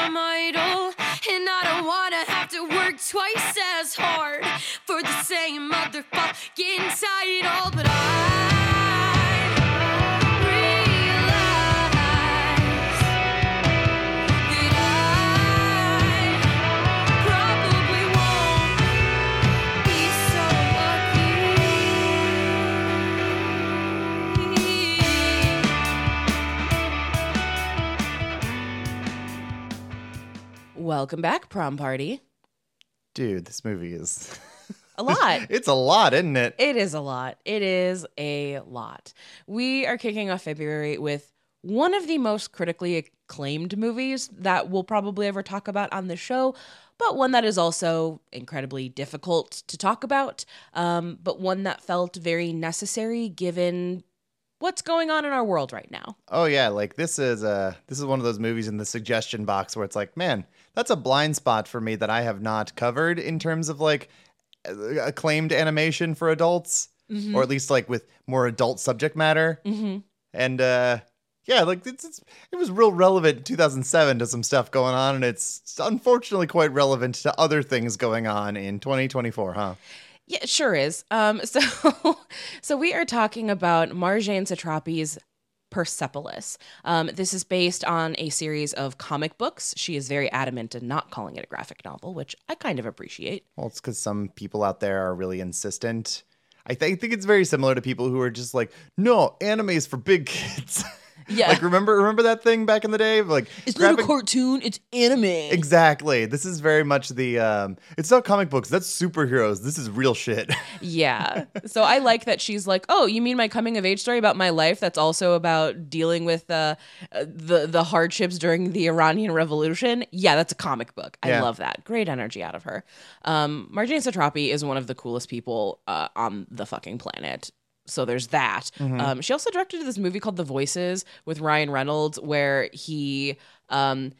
Goddamn idol. And I don't wanna have to work twice as hard for the same motherfucking title. But I Welcome back, prom party. Dude, this movie is. A lot. it's a lot, isn't it? It is a lot. It is a lot. We are kicking off February with one of the most critically acclaimed movies that we'll probably ever talk about on the show, but one that is also incredibly difficult to talk about, um, but one that felt very necessary given what's going on in our world right now. Oh yeah, like this is uh this is one of those movies in the suggestion box where it's like, man, that's a blind spot for me that I have not covered in terms of like acclaimed animation for adults, or at least like with more adult subject matter. Mm-hmm. And uh yeah, like it's, it's it was real relevant in 2007 to some stuff going on, and it's unfortunately quite relevant to other things going on in 2024, huh? Yeah, sure is. Um, so, so we are talking about Marjane Satrapi's Persepolis. Um, this is based on a series of comic books. She is very adamant in not calling it a graphic novel, which I kind of appreciate. Well, it's because some people out there are really insistent. I th- I think it's very similar to people who are just like, no, anime is for big kids. Yeah. like remember remember that thing back in the day? Like it's graphic- not a cartoon; it's anime. Exactly. This is very much the um it's not comic books, that's superheroes. This is real shit. Yeah. So I like that she's like, "Oh, you mean my coming of age story about my life that's also about dealing with uh, the the hardships during the Iranian Revolution?" Yeah, that's a comic book. I Yeah. love that. Great energy out of her. Um, Marjane Satrapi is one of the coolest people uh, on the fucking planet. So there's that. Um, she also directed this movie called The Voices with Ryan Reynolds, where he um,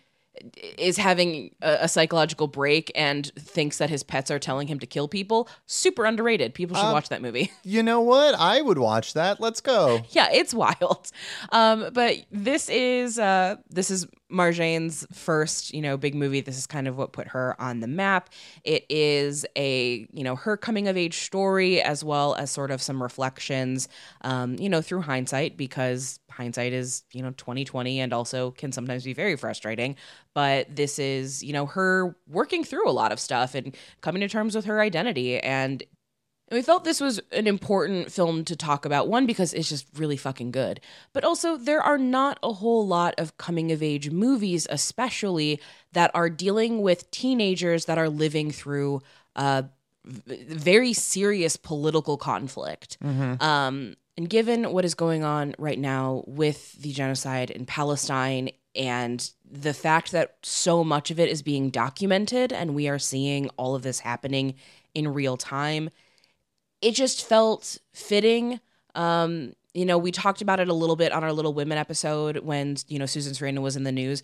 is having a, a psychological break and thinks that his pets are telling him to kill people. Super underrated. People should Um, watch that movie. you know what? I would watch that. Let's go. yeah, it's wild. Um, but this is uh, this is Marjane's first, you know, big movie. This is kind of what put her on the map. It is a, you know, her coming of age story as well as sort of some reflections, um, you know, through hindsight because hindsight is, you know, 2020 and also can sometimes be very frustrating. But this is, you know, her working through a lot of stuff and coming to terms with her identity and we felt this was an important film to talk about. One, because it's just really fucking good. But also, there are not a whole lot of coming of age movies, especially that are dealing with teenagers that are living through uh, very serious political conflict. Um, and given what is going on right now with the genocide in Palestine and the fact that so much of it is being documented and we are seeing all of this happening in real time, it just felt fitting. Um, you know, we talked about it a little bit on our Little Women episode when, you know, Susan Sarandon was in the news.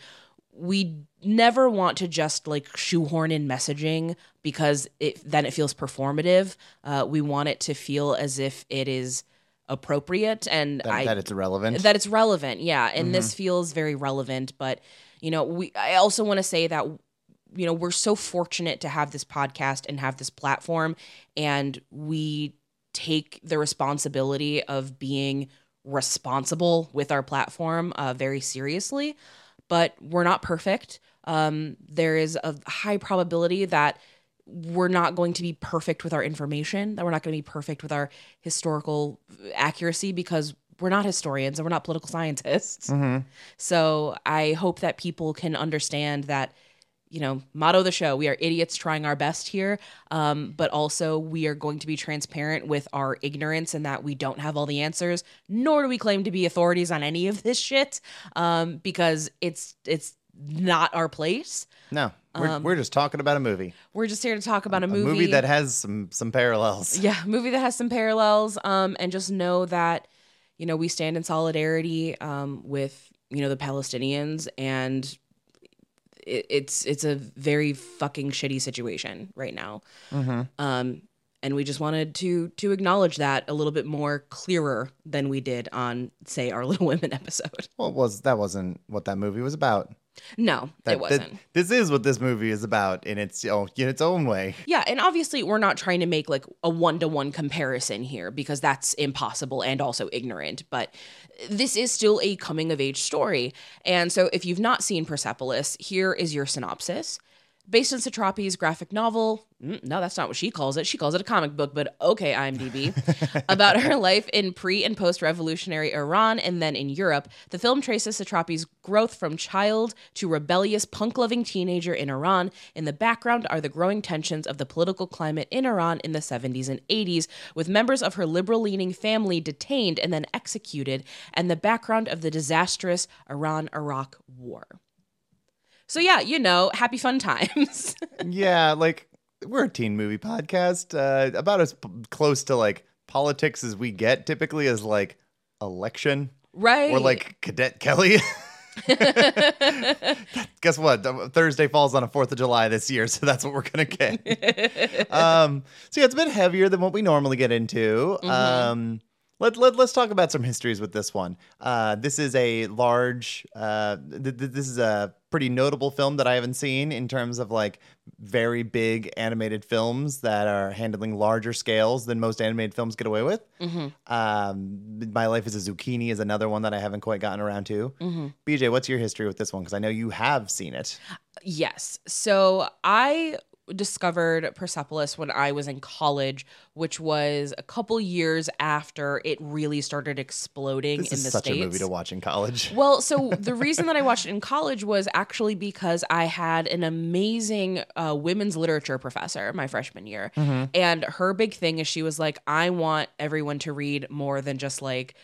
We never want to just like shoehorn in messaging because it then it feels performative. Uh, we want it to feel as if it is appropriate and That, I that it's relevant. that it's relevant yeah. And this feels very relevant but you know we i also want to say that you know we're so fortunate to have this podcast and have this platform and we take the responsibility of being responsible with our platform uh, very seriously but we're not perfect. Um, there is a high probability that we're not going to be perfect with our information, that we're not going to be perfect with our historical accuracy because we're not historians and we're not political scientists. Mhm. So I hope that people can understand that you know, motto of the show. We are idiots trying our best here, um, but also we are going to be transparent with our ignorance and that we don't have all the answers, nor do we claim to be authorities on any of this shit, um, because it's it's not our place. No, we're, Um, we're just talking about a movie. We're just here to talk about a A movie, movie that has some some parallels. yeah, movie that has some parallels, um, and just know that you know we stand in solidarity um, with you know the Palestinians and. It, it's it's a very fucking shitty situation right now. um, and we just wanted to to acknowledge that a little bit more clearer than we did on say our Little Women episode. Well, was that wasn't what that movie was about. No, That, it wasn't. that- this is what this movie is about in its oh, in its own way. yeah, and obviously we're not trying to make like a one to one comparison here because that's impossible and also ignorant. But this is still a coming of age story, and so if you've not seen Persepolis, here is your synopsis. Based on Satrapi's graphic novel, mm, no, that's not what she calls it. She calls it a comic book, but okay, IMDb. about her life in pre and post revolutionary Iran and then in Europe, the film traces Satrapi's growth from child to rebellious, punk loving teenager in Iran. In the background are the growing tensions of the political climate in Iran in the 70s and 80s, with members of her liberal leaning family detained and then executed, and the background of the disastrous Iran Iraq War. So, yeah, you know, happy fun times. yeah, like we're a teen movie podcast, uh, about as p- close to like politics as we get. Typically, as like election right? or like Cadet Kelly. Guess what? Thursday falls on a Fourth of July this year, so that's what we're gonna get. um, so yeah, it's a bit heavier than what we normally get into. Um, let, let, let's talk about some histories with this one. Uh, this is a large, uh, th- th- this is a pretty notable film that I haven't seen in terms of like very big animated films that are handling larger scales than most animated films get away with. Um, My Life as a Zucchini is another one that I haven't quite gotten around to. BJ, what's your history with this one? Because I know you have seen it. Yes. So I discovered Persepolis when I was in college, which was a couple years after it really started exploding This in is the such states. a movie to watch in college. Well, so the reason that I watched it in college was actually because I had an amazing uh, women's literature professor my freshman year. And her big thing is she was like, I want everyone to read more than just like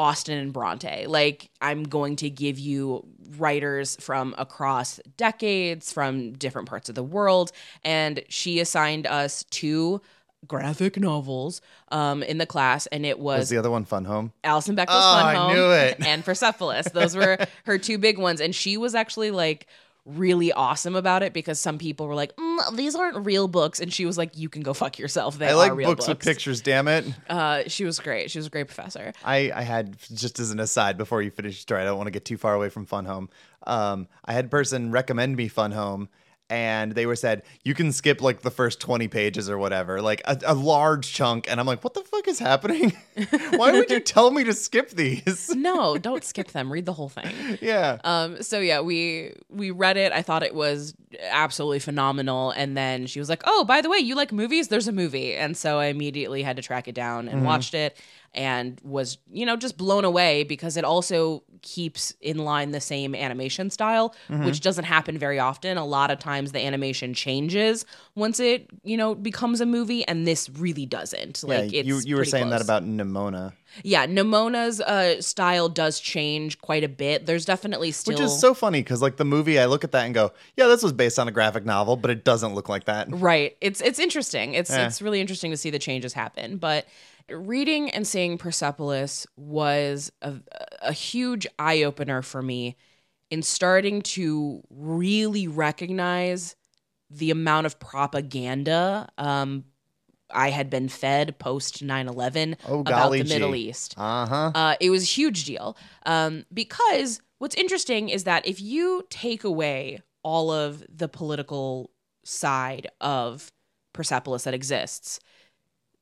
Austen and Bronte. Like, I'm going to give you writers from across decades, from different parts of the world. And she assigned us two graphic novels um, in the class, and it Was was the other one Fun Home? Alison Bechdel's Oh, Fun I Home knew it. and Persepolis. Those were her two big ones. And she was actually like really awesome about it because some people were like, mm, these aren't real books. And she was like, you can go fuck yourself. They I like are real books, books. with pictures, damn it. Uh, she was great. She was a great professor. I, I had just as an aside before you finish your story, I don't want to get too far away from Fun Home. Um, I had a person recommend me Fun Home, and they were said you can skip like the first twenty pages or whatever, like a, a large chunk. And I'm like, what the fuck is happening? Why would you tell me to skip these? No, don't skip them. Read the whole thing. yeah, Um, so yeah, we we read it. I thought it was absolutely phenomenal. And then she was like, "Oh, by the way, you like movies? There's a movie." And so I immediately had to track it down and watched it, and was you know just blown away because it also keeps in line the same animation style, which doesn't happen very often. A lot of times the animation changes once it you know becomes a movie, and this really doesn't. Like yeah. it's You you were saying that about Nimona, yeah. Nimona's uh, style does change quite a bit. There's definitely still which is so funny because like the movie, I look at that and go, yeah, this was based on a graphic novel, but it doesn't look like that. Right. It's it's interesting. It's Yeah. it's really interesting to see the changes happen. But reading and seeing Persepolis was a, a huge eye opener for me in starting to really recognize the amount of propaganda um, I had been fed post 9 11 Oh, about the Middle. East. Uh huh. Uh, it was a huge deal um, because what's interesting is that if you take away all of the political side of Persepolis that exists,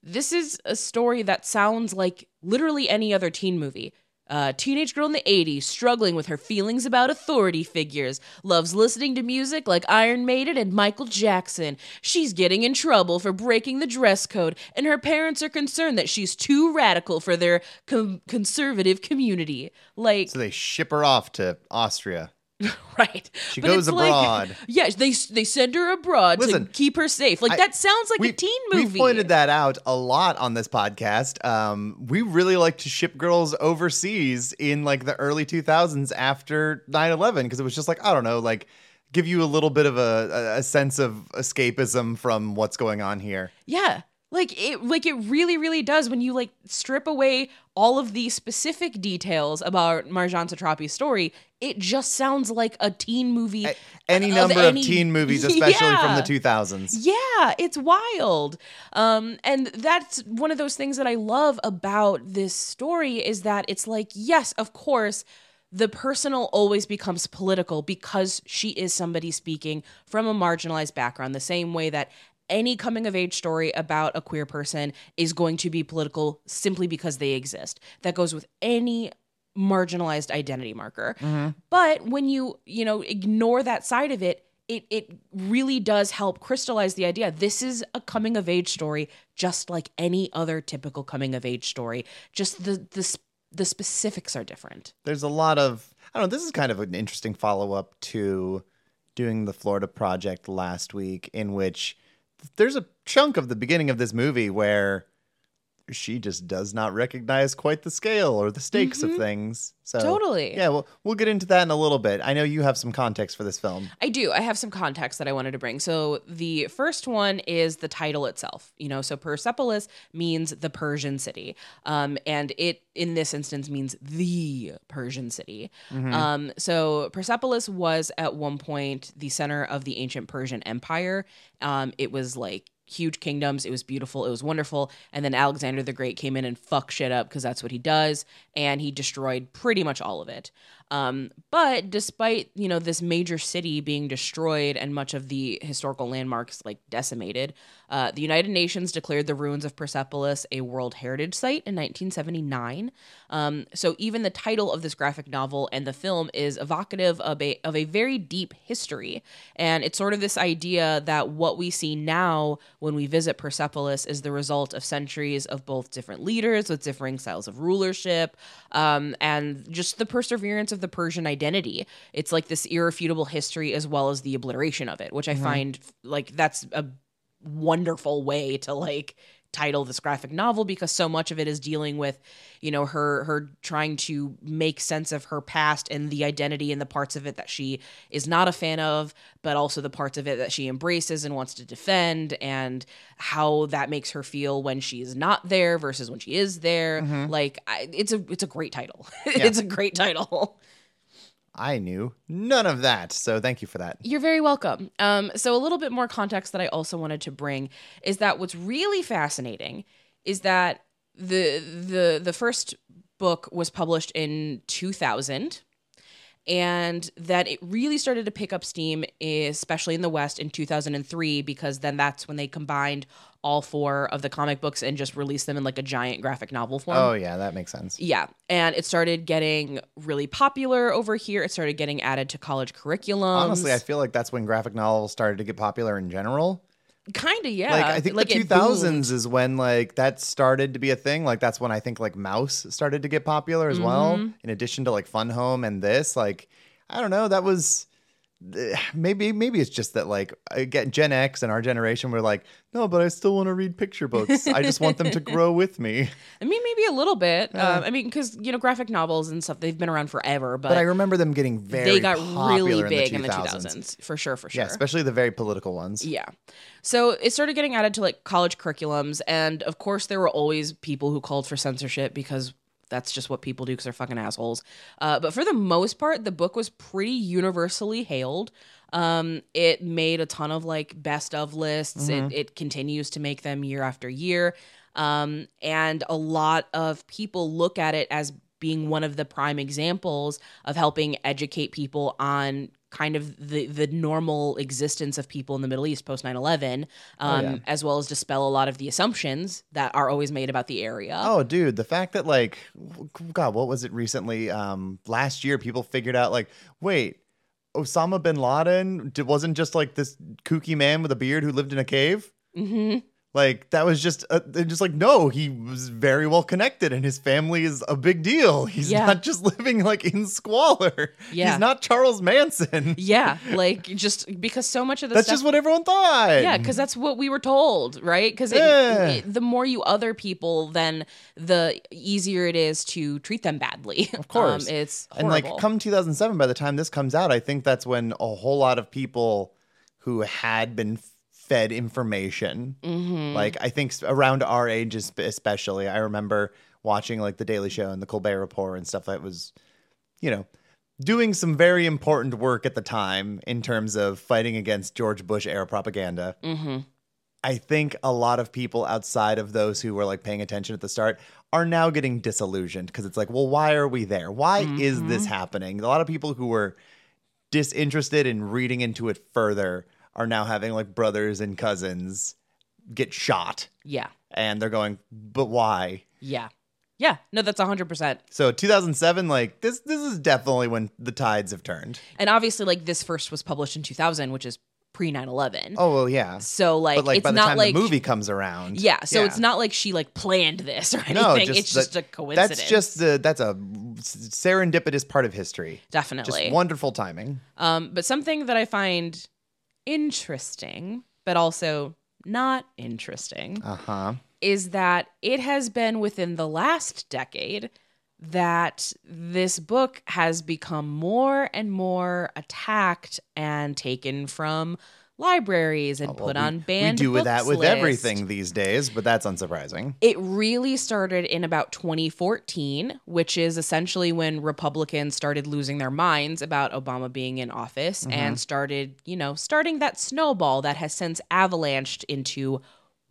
this is a story that sounds like literally any other teen movie. A teenage girl in the 80s struggling with her feelings about authority figures, loves listening to music like Iron Maiden and Michael Jackson. She's getting in trouble for breaking the dress code, and her parents are concerned that she's too radical for their com- conservative community. Like, So they ship her off to Austria. right. She But goes it's like- abroad. yeah, they they send her abroad Listen, to keep her safe. Like I- that sounds like a teen movie. We've pointed that out a lot on this podcast. Um, we really like to ship girls overseas in like the early 2000s after 9/11 because it was just like I don't know, like give you a little bit of a, a, a sense of escapism from what's going on here. Yeah. Like it like it really really does when you like strip away all of the specific details about Marjane Satrapi's story, it just sounds like a teen movie. A- Any of number any- of teen movies, especially from the 2000s. Yeah, it's wild. Um, and that's one of those things that I love about this story is that it's like, yes, of course, the personal always becomes political because she is somebody speaking from a marginalized background, the same way that any coming of age story about a queer person is going to be political simply because they exist. That goes with any marginalized identity marker. Mm-hmm. But when you, you know, ignore that side of it, it it really does help crystallize the idea this is a coming of age story just like any other typical coming of age story. Just the the the specifics are different. there's a lot of I don't know. This is kind of an interesting follow up to doing the Florida project last week, in which there's a chunk of the beginning of this movie where she just does not recognize quite the scale or the stakes of things. So Totally. yeah. Well, we'll get into that in a little bit. I know you have some context for this film. I do. I have some context that I wanted to bring. So the first one is the title itself. You know, so Persepolis means the Persian city, um, and it in this instance means the Persian city. Um, so Persepolis was at one point the center of the ancient Persian Empire. Um, it was like huge kingdoms. It was beautiful. It was wonderful. And then Alexander the Great came in and fucked shit up because that's what he does. And he destroyed pretty much all of it. Um, but despite you know this major city being destroyed and much of the historical landmarks like decimated, uh, the United Nations declared the ruins of Persepolis a World Heritage Site in 1979. Um, so even the title of this graphic novel and the film is evocative of a of a very deep history, and it's sort of this idea that what we see now when we visit Persepolis is the result of centuries of both different leaders with differing styles of rulership, um, and just the perseverance of the Persian identity. It's like this irrefutable history as well as the obliteration of it, which I find like that's a wonderful way to like title this graphic novel because so much of it is dealing with you know her her trying to make sense of her past and the identity and the parts of it that she is not a fan of but also the parts of it that she embraces and wants to defend and how that makes her feel when she's not there versus when she is there. Mm-hmm. Like I, it's a it's a great title. It's a great title I knew none of that, so thank you for that. You're very welcome. Um, so, a little bit more context that I also wanted to bring is that what's really fascinating is that the the the first book was published in 2000 and that it really started to pick up steam especially in the west in 2003 because then that's when they combined all four of the comic books and just release them in like a giant graphic novel form Oh yeah, that makes sense. yeah. And it started getting really popular over here. It started getting added to college curriculums. Honestly, I feel like that's when graphic novels started to get popular in general. kind of, yeah. like I think the two boomed. thousands is when like that started to be a thing. Like that's when I think like Maus started to get popular as well. Mm-hmm. In addition to like Fun Home and this, like I don't know, that was maybe maybe it's just that like get Gen X and our generation we're like, no, but I still want to read picture books. I just want them to grow with me. I mean, maybe a little bit. um, I mean, because, you know, graphic novels and stuff, they've been around forever, but, But I remember them getting very they got really big in in the the 2000s. 2000s, for sure, for sure. Yeah, especially the very political ones. Yeah. So it started getting added to like college curriculums. And of course, there were always people who called for censorship because that's just what people do because they're fucking assholes. Uh, but for the most part, the book was pretty universally hailed. Um, it made a ton of like best of lists. It, it continues to make them year after year. Um, and a lot of people look at it as being one of the prime examples of helping educate people on kind of the the normal existence of people in the Middle East post 9/11 um, yeah. as well as dispel a lot of the assumptions that are always made about the area. Oh, dude, the fact that like, God, what was it recently? Um, last year, people figured out like, wait, Osama bin Laden wasn't just like this kooky man with a beard who lived in a cave. Mhm. Like that was just uh, just like no, he was very well connected and his family is a big deal. He's Yeah. not just living like in squalor. Yeah. He's not Charles Manson. Yeah, like just because so much of the That's stuff just what everyone thought. Yeah, because that's what we were told, right? Because Yeah. the more you other people, then the easier it is to treat them badly. Of course. it's and like come 2007 by the time this comes out i think that's when a whole lot of people who had been fed information Mhm. like i think around our age especially i remember watching like the daily show and the colbert report and stuff that was you know doing some very important work at the time in terms of fighting against george bush era propaganda Mhm. I think a lot of people outside of those who were like paying attention at the start are now getting disillusioned because it's like, well, why are we there? Why is this Mm-hmm. happening? A lot of people who were disinterested in reading into it further are now having like brothers and cousins get shot yeah, and they're going, but why? yeah, yeah. No, that's hundred percent. So 2007, like this, this is definitely when the tides have turned. And obviously, like this first was published in two thousand, which is pre 9-11. Oh well, yeah. So like, but like it's by the not time like the movie comes around, Yeah, so it's not like she like planned this or anything. No, it's just a coincidence. That's just the that's a serendipitous part of history. definitely. Just wonderful timing. Um, but something that I find interesting, but also not interesting, Uh huh. is that it has been within the last decade that this book has become more and more attacked and taken from libraries and Oh, Well, put we- on banned We do that with list. everything these days, but that's unsurprising. It really started in about 2014, which is essentially when Republicans started losing their minds about Obama being in office Mm-hmm. and started, you know, starting that snowball that has since avalanched into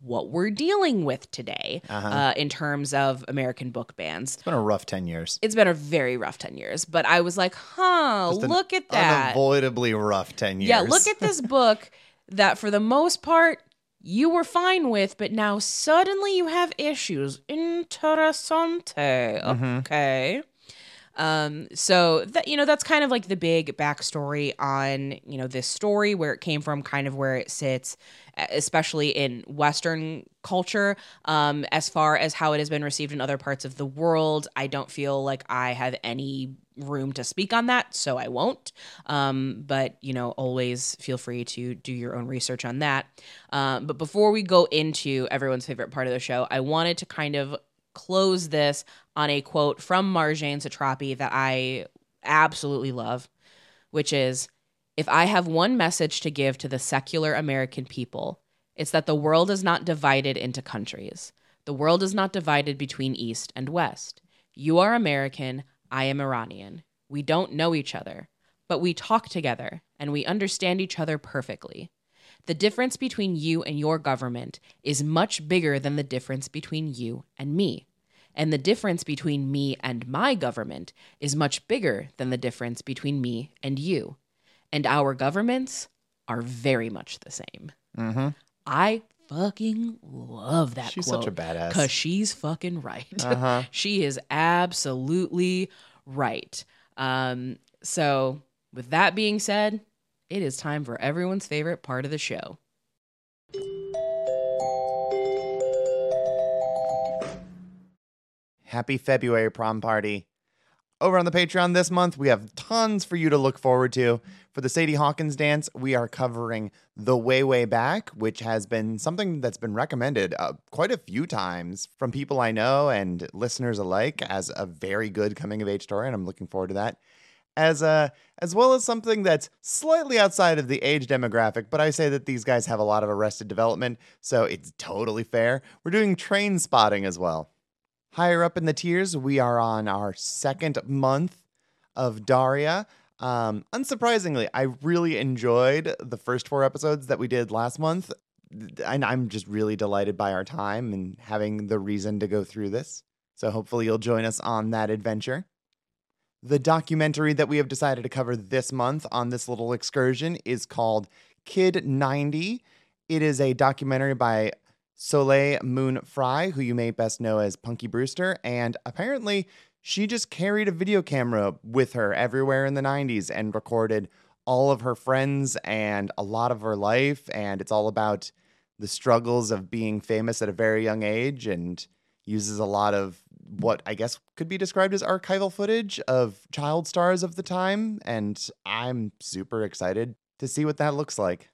what we're dealing with today Uh-huh. uh, in terms of American book bans. It's been a rough ten years. It's been a very rough 10 years, but I was like, huh, Just look at that. Unavoidably rough ten years. Yeah, look at this book that for the most part you were fine with, but now suddenly you have issues. Interessante. Mhm. Okay. Um, so that you know, that's kind of like the big backstory on, you know, this story, where it came from, kind of where it sits, especially in Western culture. Um, as far as how it has been received in other parts of the world, I don't feel like I have any room to speak on that, so I won't. Um, but you know, always feel free to do your own research on that. Um, but before we go into everyone's favorite part of the show, I wanted to kind of close this on a quote from Marjane Satrapi that I absolutely love, which is If I have one message to give to the secular American people, it's that the world is not divided into countries. The world is not divided between East and West. You are American, I am Iranian. We don't know each other, but we talk together and we understand each other perfectly. The difference between you and your government is much bigger than the difference between you and me. And the difference between me and my government is much bigger than the difference between me and you. And our governments are very much the same. Mm-hmm. I fucking love that She's quote such a badass. because she's fucking right. Uh-huh. she is absolutely right. Um, so, with that being said, it is time for everyone's favorite part of the show. Happy February prom party. Over on the Patreon this month, we have tons for you to look forward to. For the Sadie Hawkins dance, we are covering The Way, Way Back, which has been something that's been recommended uh, quite a few times from people I know and listeners alike as a very good coming of age story, and I'm looking forward to that. As, a, as well as something that's slightly outside of the age demographic, but I say that these guys have a lot of arrested development, so it's totally fair. We're doing Trainspotting as well. Higher up in the tiers, we are on our second month of Daria. Um, unsurprisingly, I really enjoyed the first four episodes that we did last month. And I'm just really delighted by our time and having the reason to go through this. So hopefully you'll join us on that adventure. The documentary that we have decided to cover this month on this little excursion is called Kid 90. It is a documentary by Soleil Moon Fry, who you may best know as Punky Brewster, and apparently she just carried a video camera with her everywhere in the 90s and recorded all of her friends and a lot of her life. And it's all about the struggles of being famous at a very young age and uses a lot of what I guess could be described as archival footage of child stars of the time. And I'm super excited to see what that looks like.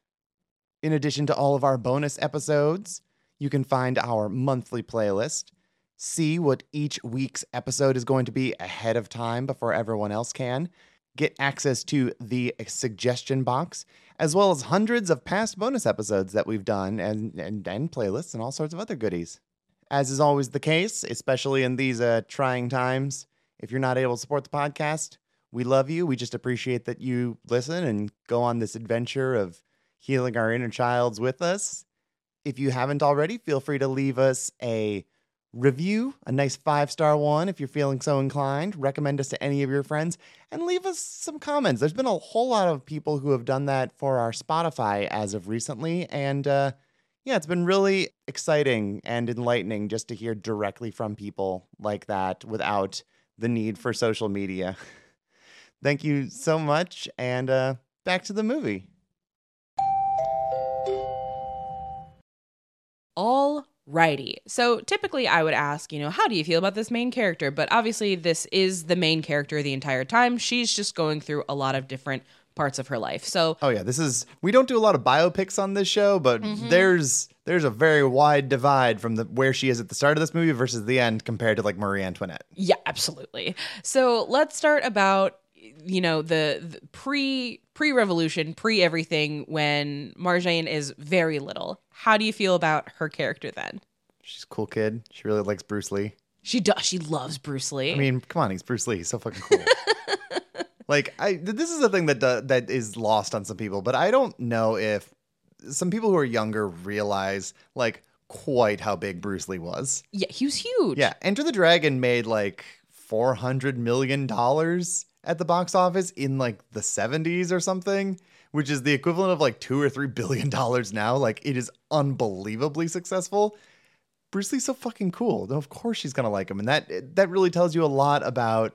In addition to all of our bonus episodes, you can find our monthly playlist, see what each week's episode is going to be ahead of time before everyone else can, get access to the suggestion box, as well as hundreds of past bonus episodes that we've done and, and, and playlists and all sorts of other goodies. As is always the case, especially in these uh, trying times, if you're not able to support the podcast, we love you. We just appreciate that you listen and go on this adventure of healing our inner childs with us. If you haven't already, feel free to leave us a review, a nice five star one if you're feeling so inclined. Recommend us to any of your friends and leave us some comments. There's been a whole lot of people who have done that for our Spotify as of recently. And uh, yeah, it's been really exciting and enlightening just to hear directly from people like that without the need for social media. Thank you so much. And uh, back to the movie. Alrighty. So typically I would ask, you know, how do you feel about this main character? But obviously, this is the main character the entire time. She's just going through a lot of different parts of her life. So Oh yeah, this is we don't do a lot of biopics on this show, but mm-hmm. there's there's a very wide divide from the where she is at the start of this movie versus the end compared to like Marie Antoinette. Yeah, absolutely. So let's start about you know the, the pre pre revolution, pre everything when Marjane is very little. How do you feel about her character then? She's a cool kid. She really likes Bruce Lee. She does. She loves Bruce Lee. I mean, come on, he's Bruce Lee. He's so fucking cool. like, I this is a thing that do, that is lost on some people, but I don't know if some people who are younger realize like quite how big Bruce Lee was. yeah, he was huge. Yeah, Enter the Dragon made like four hundred million dollars at the box office in like the seventies or something, which is the equivalent of like two or three billion dollars now. Like, it is unbelievably successful. Bruce Lee's so fucking cool. Of course she's gonna like him, and that that really tells you a lot about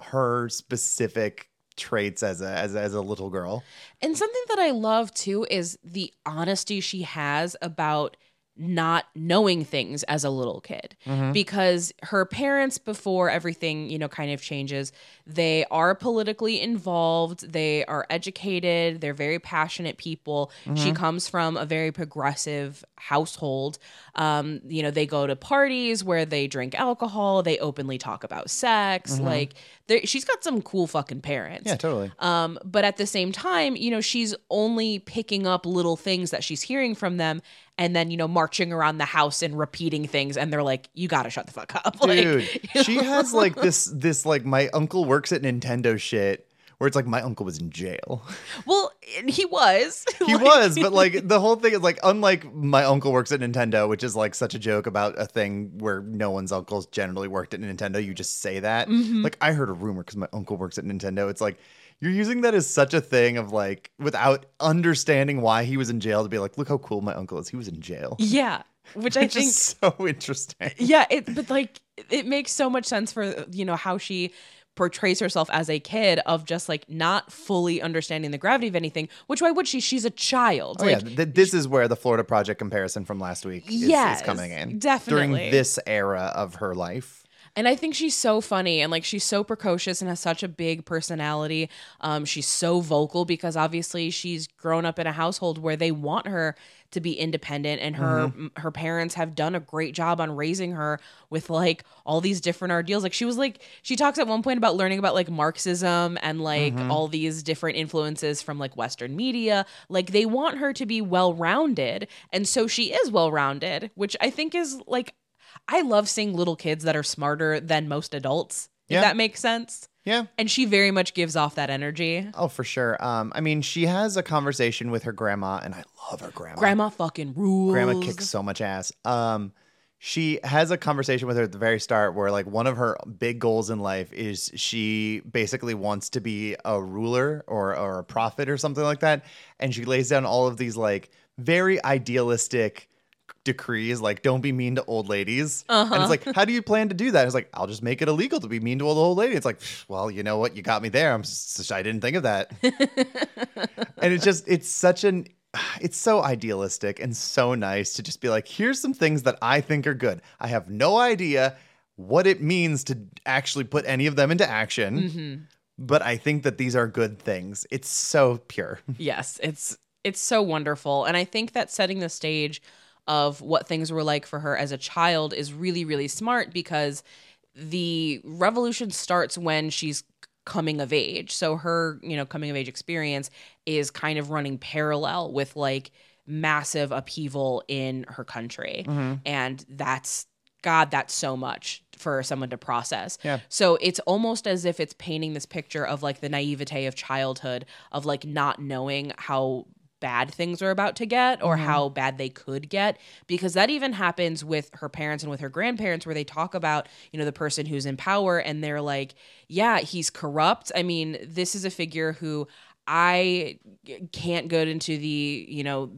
her specific traits as a as as a little girl. And something that I love too is the honesty she has about not knowing things as a little kid. Mm-hmm. Because her parents before everything you know kind of changes they are politically involved they are educated they're very passionate people. She mm-hmm. comes from a very progressive household. Um you know they go to parties where they drink alcohol they openly talk about sex mm-hmm. like there- she's got some cool fucking parents Yeah, totally. um, but at the same time, you know, she's only picking up little things that she's hearing from them and then, you know, marching around the house and repeating things. And they're like, you got to shut the fuck up. Like, Dude, she has like this this like my uncle works at Nintendo shit where it's like my uncle was in jail. well, he was. He Like- was, but like the whole thing is like unlike my uncle works at Nintendo, which is like such a joke about a thing where no one's uncles generally worked at Nintendo. You just say that. Mm-hmm. Like I heard a rumor because my uncle works at Nintendo. It's like you're using that as such a thing of like without understanding why he was in jail to be like, look how cool my uncle is. He was in jail. Yeah. Which I Which think. is so interesting. yeah it but like it makes so much sense for you know how she portrays herself as a kid of just like not fully understanding the gravity of anything which why would she she's a child Oh like yeah, th- this is where the Florida Project comparison from last week is, Yes, is coming in. definitely. during this era of her life. And I think she's so funny and like she's so precocious and has such a big personality. Um, she's so vocal because obviously she's grown up in a household where they want her to be independent and her m- her parents have done a great job on raising her with like all these different ordeals. Like she was like she talks at one point about learning about like Marxism and like all these different influences from like Western media. Like they want her to be well rounded, and so she is well rounded, which I think is like I love seeing little kids that are smarter than most adults. If Yeah. that makes sense. Yeah. And she very much gives off that energy. Oh, for sure. Um, I mean, she has a conversation with her grandma, and I love her grandma. Grandma fucking rules. Grandma kicks so much ass. Um, she has a conversation with her at the very start where like one of her big goals in life is she basically wants to be a ruler or or a prophet or something like that and she lays down all of these like very idealistic decrees like don't be mean to old ladies and it's like how do you plan to do that it's like i'll just make it illegal to be mean to an old lady it's like well you know what you got me there i'm s- i didn't think of that and it's just it's such an it's so idealistic and so nice to just be like, here's some things that I think are good. I have no idea what it means to actually put any of them into action, Mm-hmm. but I think that these are good things. It's so pure. Yes, it's it's so wonderful, and I think that setting the stage of what things were like for her as a child is really really smart because the revolution starts when she's coming of age. So her, you know, coming of age experience is kind of running parallel with like massive upheaval in her country. Mm-hmm. And that's God, that's so much for someone to process. Yeah. So it's almost as if it's painting this picture of like the naivete of childhood, of like not knowing how bad things are about to get or mm-hmm. how bad they could get because that even happens with her parents and with her grandparents where they talk about you know the person who's in power and they're like yeah he's corrupt. I mean this is a figure who i can't go into the you know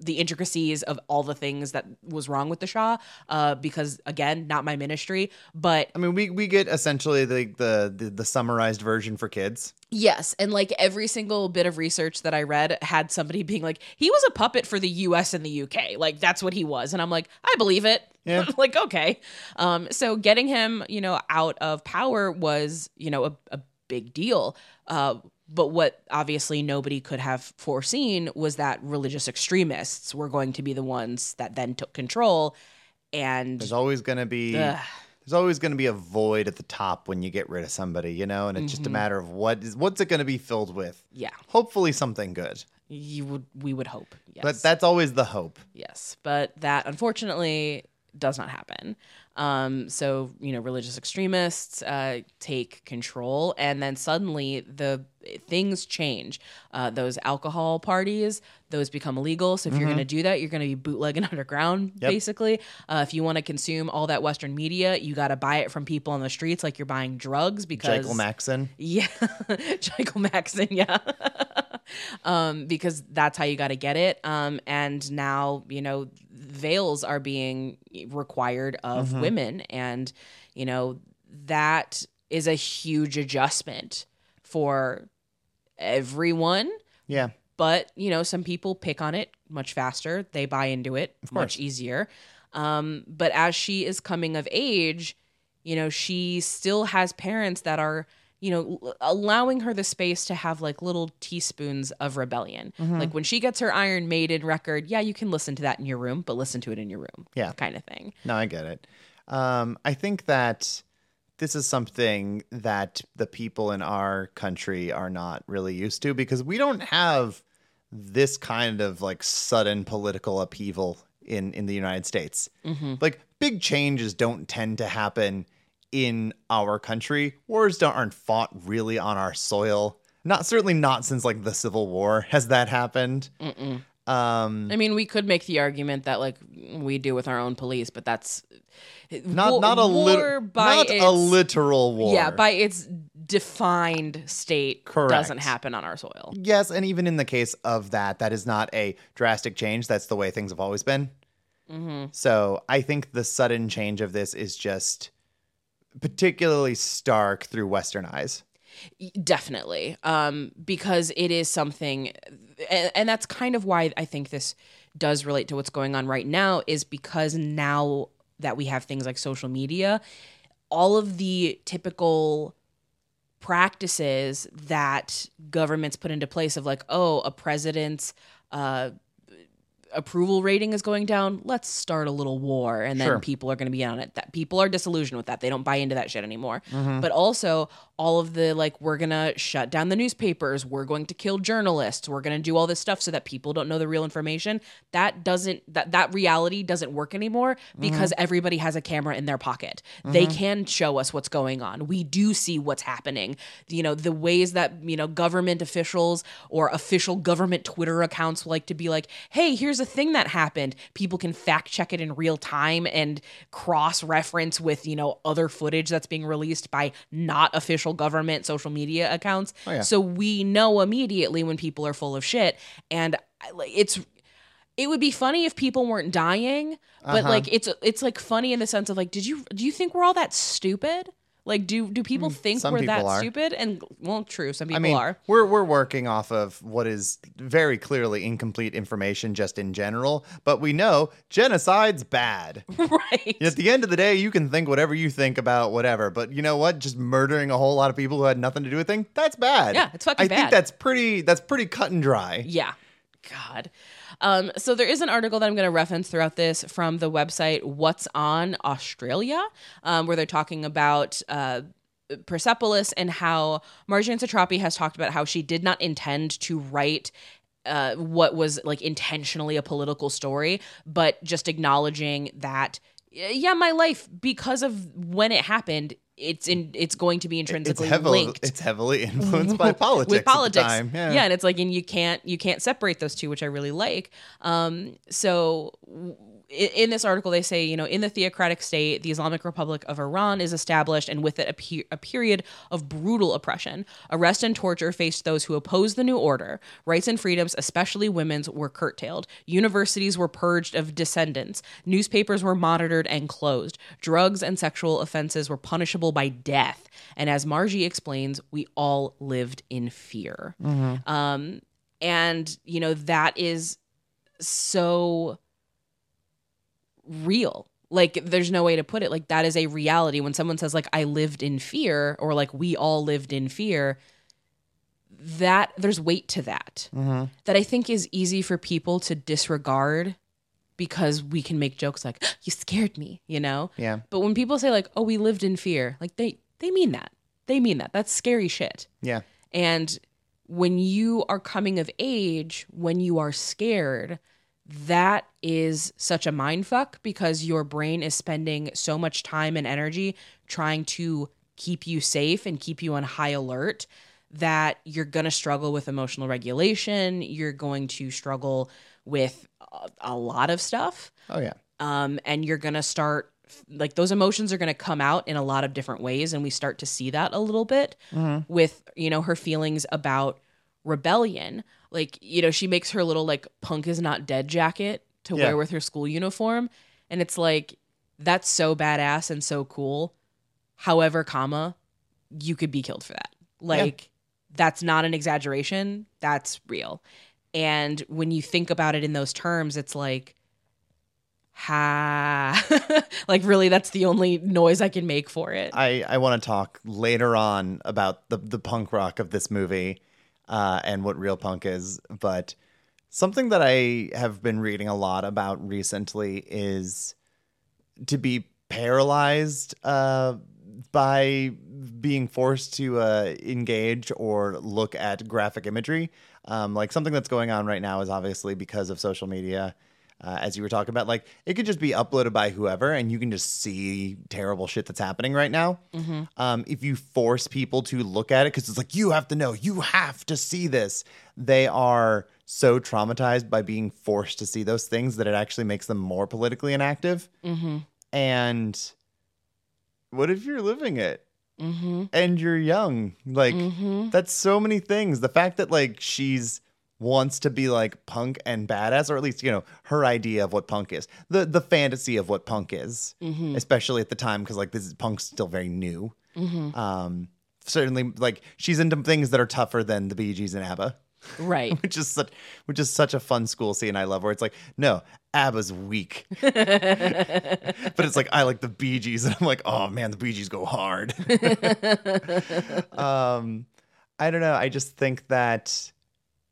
the intricacies of all the things that was wrong with the Shah, uh, because again, not my ministry. But I mean, we we get essentially the the the, the summarized version for kids. yes, and like every single bit of research that I read had somebody being like, he was a puppet for the U.S. and the U.K. Like that's what he was, and I'm like, I believe it. Yeah. like okay. Um, so getting him, you know, out of power was, you know, a, a big deal. Uh, but what obviously nobody could have foreseen was that religious extremists were going to be the ones that then took control. And There's always going to be Ugh. there's always going to be a void at the top when you get rid of somebody, you know, and it's just a mm-hmm. matter of what is what's it going to be filled with. yeah, Hopefully something good. you would we would hope. Yes. But that's always the hope. Yes, but that unfortunately does not happen. Um, so you know, religious extremists uh, take control, and then suddenly the things change. Uh, those alcohol parties, those become illegal. So if you're going to do that, you're going to be bootlegging underground, Yep. basically. Uh, if you want to consume all that Western media, you got to buy it from people on the streets, like you're buying drugs. Because Jekyll Maxon. yeah, Michael Maxon, yeah. um, because that's how you got to get it. Um, and now, you know, veils are being required of women. And, you know, that is a huge adjustment for everyone. Yeah. But, you know, some people pick on it much faster, they buy into it much easier. Um, but as she is coming of age, you know, she still has parents that are, you know, allowing her the space to have like little teaspoons of rebellion. Like when she gets her Iron Maiden record, yeah, you can listen to that in your room, but listen to it in your room. Yeah. Kind of thing. No, I get it. Um, I think that this is something that the people in our country are not really used to because we don't have this kind of like sudden political upheaval in in the United States. Like big changes don't tend to happen in our country. Wars don't aren't fought really on our soil. Not certainly not since like the Civil War has that happened. Um, I mean, we could make the argument that like we do with our own police, but that's not war- not a lit- by not a literal war. Yeah, by its defined state Correct. doesn't happen on our soil. Yes, and even in the case of that, that is not a drastic change. That's the way things have always been. Mm-hmm. So I think the sudden change of this is just particularly stark through Western eyes. Definitely. Um, because it is something, and, and that's kind of why I think this does relate to what's going on right now, is because now that we have things like social media, all of the typical practices that governments put into place of like, oh, a president's uh, approval rating is going down. Let's start a little war, and then Sure. people are going to be on it. That people are disillusioned with that. They don't buy into that shit anymore. Mm-hmm. But also all of the like, we're gonna shut down the newspapers. We're going to kill journalists. We're gonna do all this stuff so that people don't know the real information. That doesn't that that reality doesn't work anymore because everybody has a camera in their pocket. They can show us what's going on. We do see what's happening. You know the ways that you know government officials or official government Twitter accounts like to be like, hey, here's a thing that happened. People can fact check it in real time and cross reference with you know other footage that's being released by not official government social media accounts. yeah. So we know immediately when people are full of shit, and it's it would be funny if people weren't dying, but Uh-huh. like it's it's like funny in the sense of like, did you do you think we're all that stupid? Like, do do people think Mm, some we're that are. stupid? And well, true, some people I mean, are. we're we're working off of what is very clearly incomplete information just in general, but we know genocide's bad. right. At the end of the day, you can think whatever you think about whatever, but you know what? Just murdering a whole lot of people who had nothing to do with thing, that's bad. Yeah, it's fucking I think that's pretty that's pretty cut and dry. Yeah. God. Um, so there is an article that I'm going to reference throughout this from the website What's on Australia, um, where they're talking about uh, Persepolis and how Marjane Satrapi has talked about how she did not intend to write uh, what was like intentionally a political story, but just acknowledging that yeah, my life because of when it happened, it's in it's going to be It's intrinsically heavily linked it's heavily influenced by politics. with politics. Yeah. Yeah. and it's like, and you can't you can't separate those two, which I really like. Um, so w- in this article, they say, you know, in the theocratic state, the Islamic Republic of Iran is established, and with it, a, pe- a period of brutal oppression. Arrest and torture faced those who opposed the new order. Rights and freedoms, especially women's, were curtailed. Universities were purged of descendants. Newspapers were monitored and closed. Drugs and sexual offenses were punishable by death. And as Marji explains, we all lived in fear. Um, and, you know, that is so real. Like, there's no way to put it. Like, that is a reality. When someone says, like, I lived in fear, or like, we all lived in fear, that there's weight to that. Mm-hmm. That I think is easy for people to disregard because we can make jokes like, you scared me, you know? Yeah. But when people say, like, oh, we lived in fear, like, they, they mean that. They mean that. That's scary shit. Yeah. And when you are coming of age, when you are scared, that is such a mind fuck because your brain is spending so much time and energy trying to keep you safe and keep you on high alert that you're going to struggle with emotional regulation. You're going to struggle with a, a lot of stuff Oh yeah. um, and you're gonna start like those emotions are gonna come out in a lot of different ways, and we start to see that a little bit with you know her feelings about rebellion. Like you know she makes her little like punk is not dead jacket to Yeah. wear with her school uniform, and it's like that's so badass and so cool. However, comma you could be killed for that. Like that's not an exaggeration. That's real. And when you think about it in those terms, it's like, ha. like, really, that's the only noise I can make for it. I, I want to talk later on about the, the punk rock of this movie uh, and what real punk is. But something that I have been reading a lot about recently is to be paralyzed uh, by being forced to uh, engage or look at graphic imagery. Um, like something that's going on right now is obviously because of social media. Uh, as you were talking about, like it could just be uploaded by whoever, and you can just see terrible shit that's happening right now. Um, if you force people to look at it, because it's like you have to know, you have to see this, they are so traumatized by being forced to see those things that it actually makes them more politically inactive. mm-hmm. And what if you're living it Mm-hmm. and you're young? Like, Mm-hmm. that's so many things. The fact that, like, she's wants to be like punk and badass or at least you know her idea of what punk is the the fantasy of what punk is Mm-hmm. especially at the time because like this is punk's still very new Mm-hmm. um certainly like she's into things that are tougher than the Bee Gees and ABBA Right. which is such which is such a fun school scene I love where it's like no ABBA's weak but it's like I like the Bee Gees and I'm like oh man the Bee Gees go hard um I don't know I just think that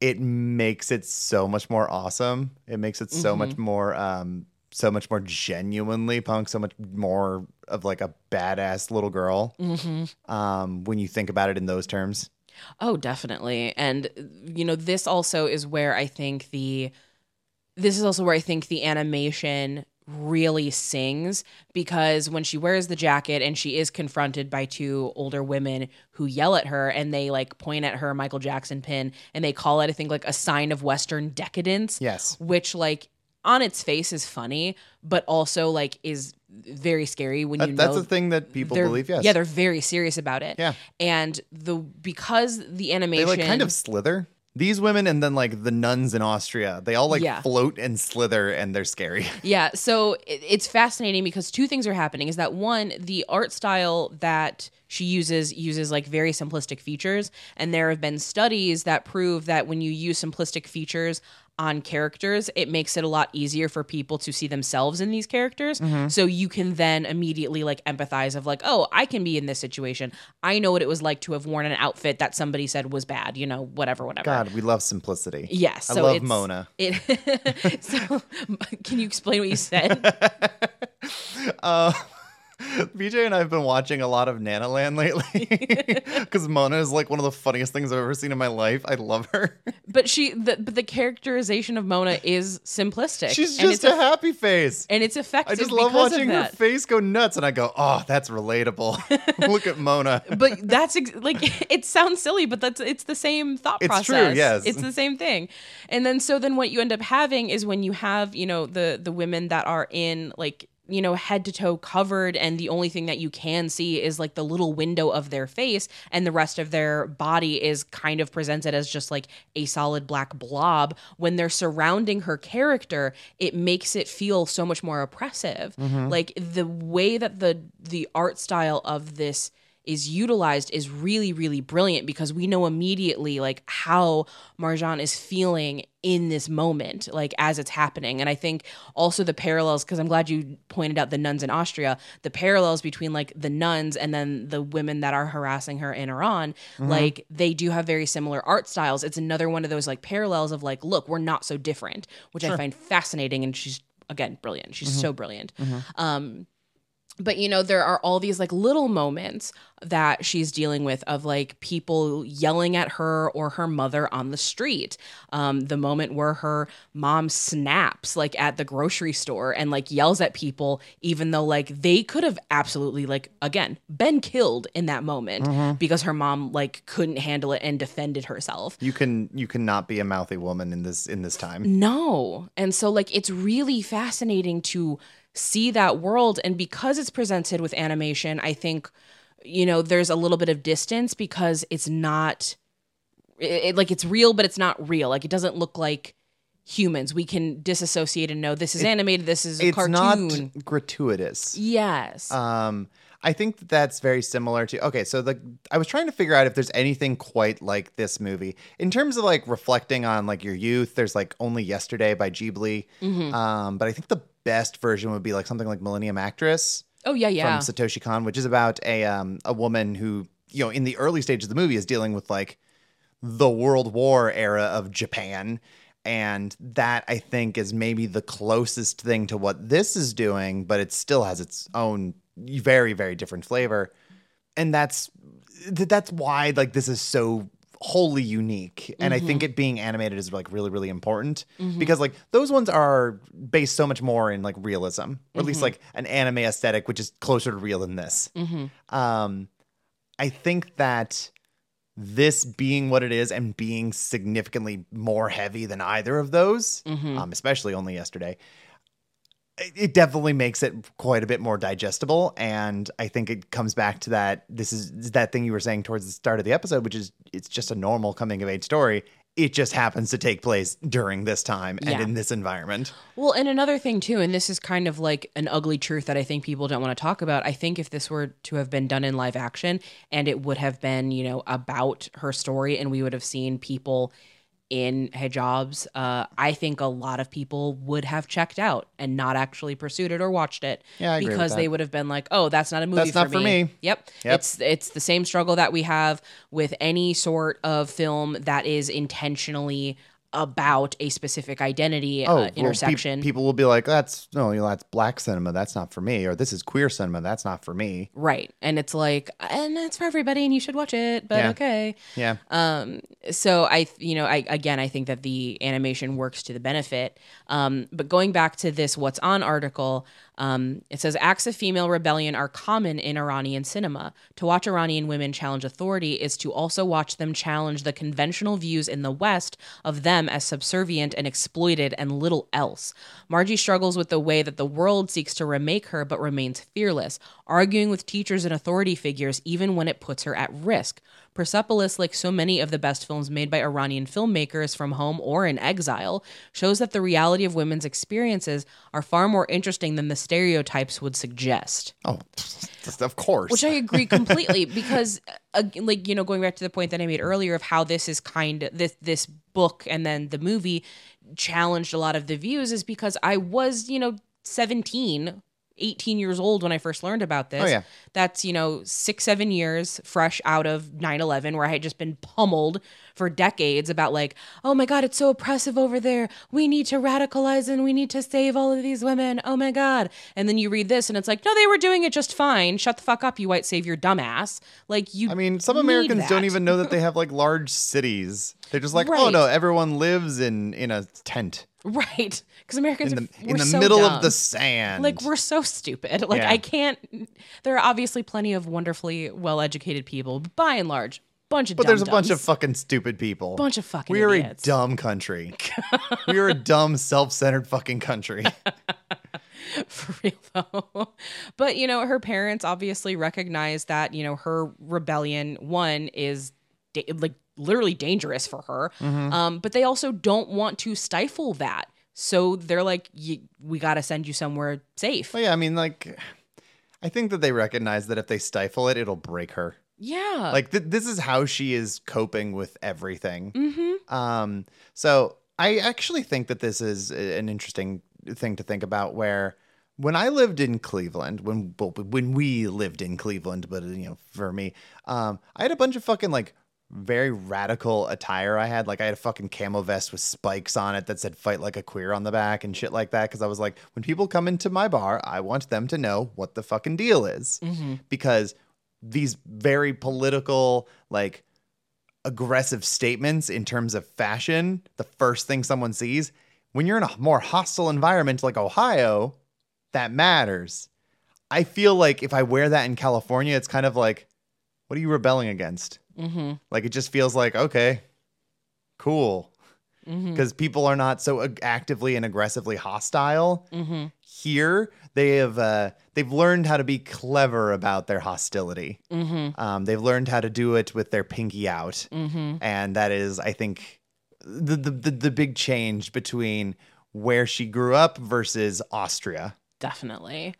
it makes it so much more awesome it makes it so much more um so much more genuinely punk so much more of like a badass little girl mm-hmm. um when you think about it in those terms Oh, definitely. And you know, this also is where I think the this is also where I think the animation really sings because when she wears the jacket and she is confronted by two older women who yell at her and they like point at her Michael Jackson pin and they call it I think like a sign of western decadence yes which like on its face is funny but also like is very scary when That- you that's know a thing that people believe yes Yeah, they're very serious about it. Yeah. And the because the animation they like kind of slither these women and then like the nuns in austria they all like Yeah. float and slither and they're scary Yeah, so it's fascinating because two things are happening is that one, the art style that she uses uses like very simplistic features and there have been studies that prove that when you use simplistic features on characters it makes it a lot easier for people to see themselves in these characters so you can then immediately like empathize of like oh i can be in this situation i know what it was like to have worn an outfit that somebody said was bad you know whatever whatever God, we love simplicity. Yes, I so love it's- Mona. It. so, can you explain what you said? Uh, BJ and I have been watching a lot of Nanalan' lately because Mona is like one of the funniest things I've ever seen in my life. I love her. but she, the, but the characterization of Mona is simplistic. She's and just it's a happy face. and it's effective. I just love watching her face go nuts, and I go, "Oh, that's relatable." Look at Mona. but that's ex- like it sounds silly, but that's it's the same thought It's process. true, yes. it's the same thing. And then so then what you end up having is when you have you know the the women that are in like you know head to toe covered and the only thing that you can see is like the little window of their face and the rest of their body is kind of presented as just like a solid black blob. When they're surrounding her character it makes it feel so much more oppressive. Mm-hmm. Like the way that the the art style of this is utilized is really really brilliant because we know immediately like how Marjane is feeling in this moment like as it's happening. And I think also the parallels because I'm glad you pointed out the nuns in Austria the parallels between like the nuns and then the women that are harassing her in Iran mm-hmm. like they do have very similar art styles. It's another one of those like parallels of like look we're not so different which I find fascinating and she's again brilliant. She's mm-hmm. so brilliant. Mm-hmm. Um but you know there are all these like little moments that she's dealing with of like people yelling at her or her mother on the street um, the moment where her mom snaps like at the grocery store and like yells at people even though like they could have absolutely like again been killed in that moment because her mom like couldn't handle it and defended herself You can you cannot be a mouthy woman in this in this time. no. And so like it's really fascinating to see that world and because it's presented with animation, I think you know, there's a little bit of distance because it's not it, it- like it's real but it's not real. Like it doesn't look like humans. We can disassociate and know this is animated, this is a It's cartoon. not gratuitous. yes. Um, I think that that's very similar to. Okay, so the I was trying to figure out if there's anything quite like this movie in terms of like reflecting on like your youth. There's like Only Yesterday by Ghibli, Mm-hmm. um, but I think the best version would be like something like Millennium Actress oh yeah, yeah. from Satoshi Kon, which is about a um a woman who you know in the early stage of the movie is dealing with like the World War era of Japan. And that I think is maybe the closest thing to what this is doing, but it still has its own very, very different flavor. And that's that's why like this is so wholly unique. And I think mm-hmm. it being animated is like really, really important mm-hmm. because like those ones are based so much more in like realism, or at least mm-hmm. like an anime aesthetic, which is closer to real than this. Um, I think that this being what it is and being significantly more heavy than either of those, um, especially only yesterday, it, it definitely makes it quite a bit more digestible. And I think it comes back to that. This is that thing you were saying towards the start of the episode, which is it's just a normal coming of age story. It just happens to take place during this time and Yeah. in this environment. Well, and another thing too, and this is kind of like an ugly truth that I think people don't want to talk about. I think if this were to have been done in live action and it would have been, you know, about her story and we would have seen people in hijabs, uh, I think a lot of people would have checked out and not actually pursued it or watched it Yeah, I agree with because they would have been like, "Oh, that's not a movie That's not for me. Yep. Yep. It's it's the same struggle that we have with any sort of film that is intentionally about a specific identity Oh, uh, well, pe- intersection. people will be like, "That's no, you know, that's black cinema. That's not for me," or "This is queer cinema. That's not for me." Right. And it's like, and it's for everybody and you should watch it, but Yeah. okay. Yeah, Um, so I, you know, I, again, I think that the animation works to the benefit. Um, but going back to this What's On article, um, it says acts of female rebellion are common in Iranian cinema. To watch Iranian women challenge authority is to also watch them challenge the conventional views in the West of them as subservient and exploited and little else. Marji struggles with the way that the world seeks to remake her but remains fearless, arguing with teachers and authority figures even when it puts her at risk. Persepolis, like so many of the best films made by Iranian filmmakers from home or in exile, shows that the reality of women's experiences are far more interesting than the stereotypes would suggest. Oh, of course. Which I agree completely because, uh, like you know, going back to the point that I made earlier of how this is kind of this this book and then the movie challenged a lot of the views is because I was you know 17 18 years old when I first learned about this. Oh, yeah. That's, you know, six, seven years fresh out of 9 11, where I had just been pummeled for decades about, like, oh my God, it's so oppressive over there. We need to radicalize and we need to save all of these women. Oh my God. And then you read this and it's like, no, they were doing it just fine. Shut the fuck up, you white savior dumbass. Like, you. I mean, some Americans don't even know that they have like large cities. They're just like, oh no, everyone lives in in a tent Right. Because Americans in the we're in the middle dumb. of the sand. like we're so stupid like Yeah. i can't there are obviously plenty of wonderfully well-educated people but by and large bunch of but there's a bunch of fucking stupid people. Bunch of fucking We are idiots. a dumb country. we are a dumb, self-centered fucking country. for real though but you know her parents obviously recognize that you know her rebellion one is da- like literally dangerous for her Mm-hmm. um but they also don't want to stifle that so they're like "Y- we got to send you somewhere safe Well, yeah, I mean, like, I think that they recognize that if they stifle it, it'll break her. yeah Like, th- this is how she is coping with everything. mm-hmm Um, so I actually think that this is an interesting thing to think about. Where when I lived in Cleveland, when when we lived in Cleveland, but you know, for me, um, I had a bunch of fucking like very radical attire. I had like I had a fucking camo vest with spikes on it that said "fight like a queer" on the back and shit like that. Because I was like, when people come into my bar, I want them to know what the fucking deal is, mm-hmm. because these very political like aggressive statements in terms of fashion, the first thing someone sees, when you're in a more hostile environment like Ohio, that matters. I feel like if I wear that in California, it's kind of like, what are you rebelling against? Mm-hmm Like it just feels like, okay, cool. mm-hmm Because people are not so ag- actively and aggressively hostile. mm-hmm Here, they have uh, they've learned how to be clever about their hostility. mm-hmm Um, they've learned how to do it with their pinky out mm-hmm and that is i think the, the the the big change between where she grew up versus austria Definitely.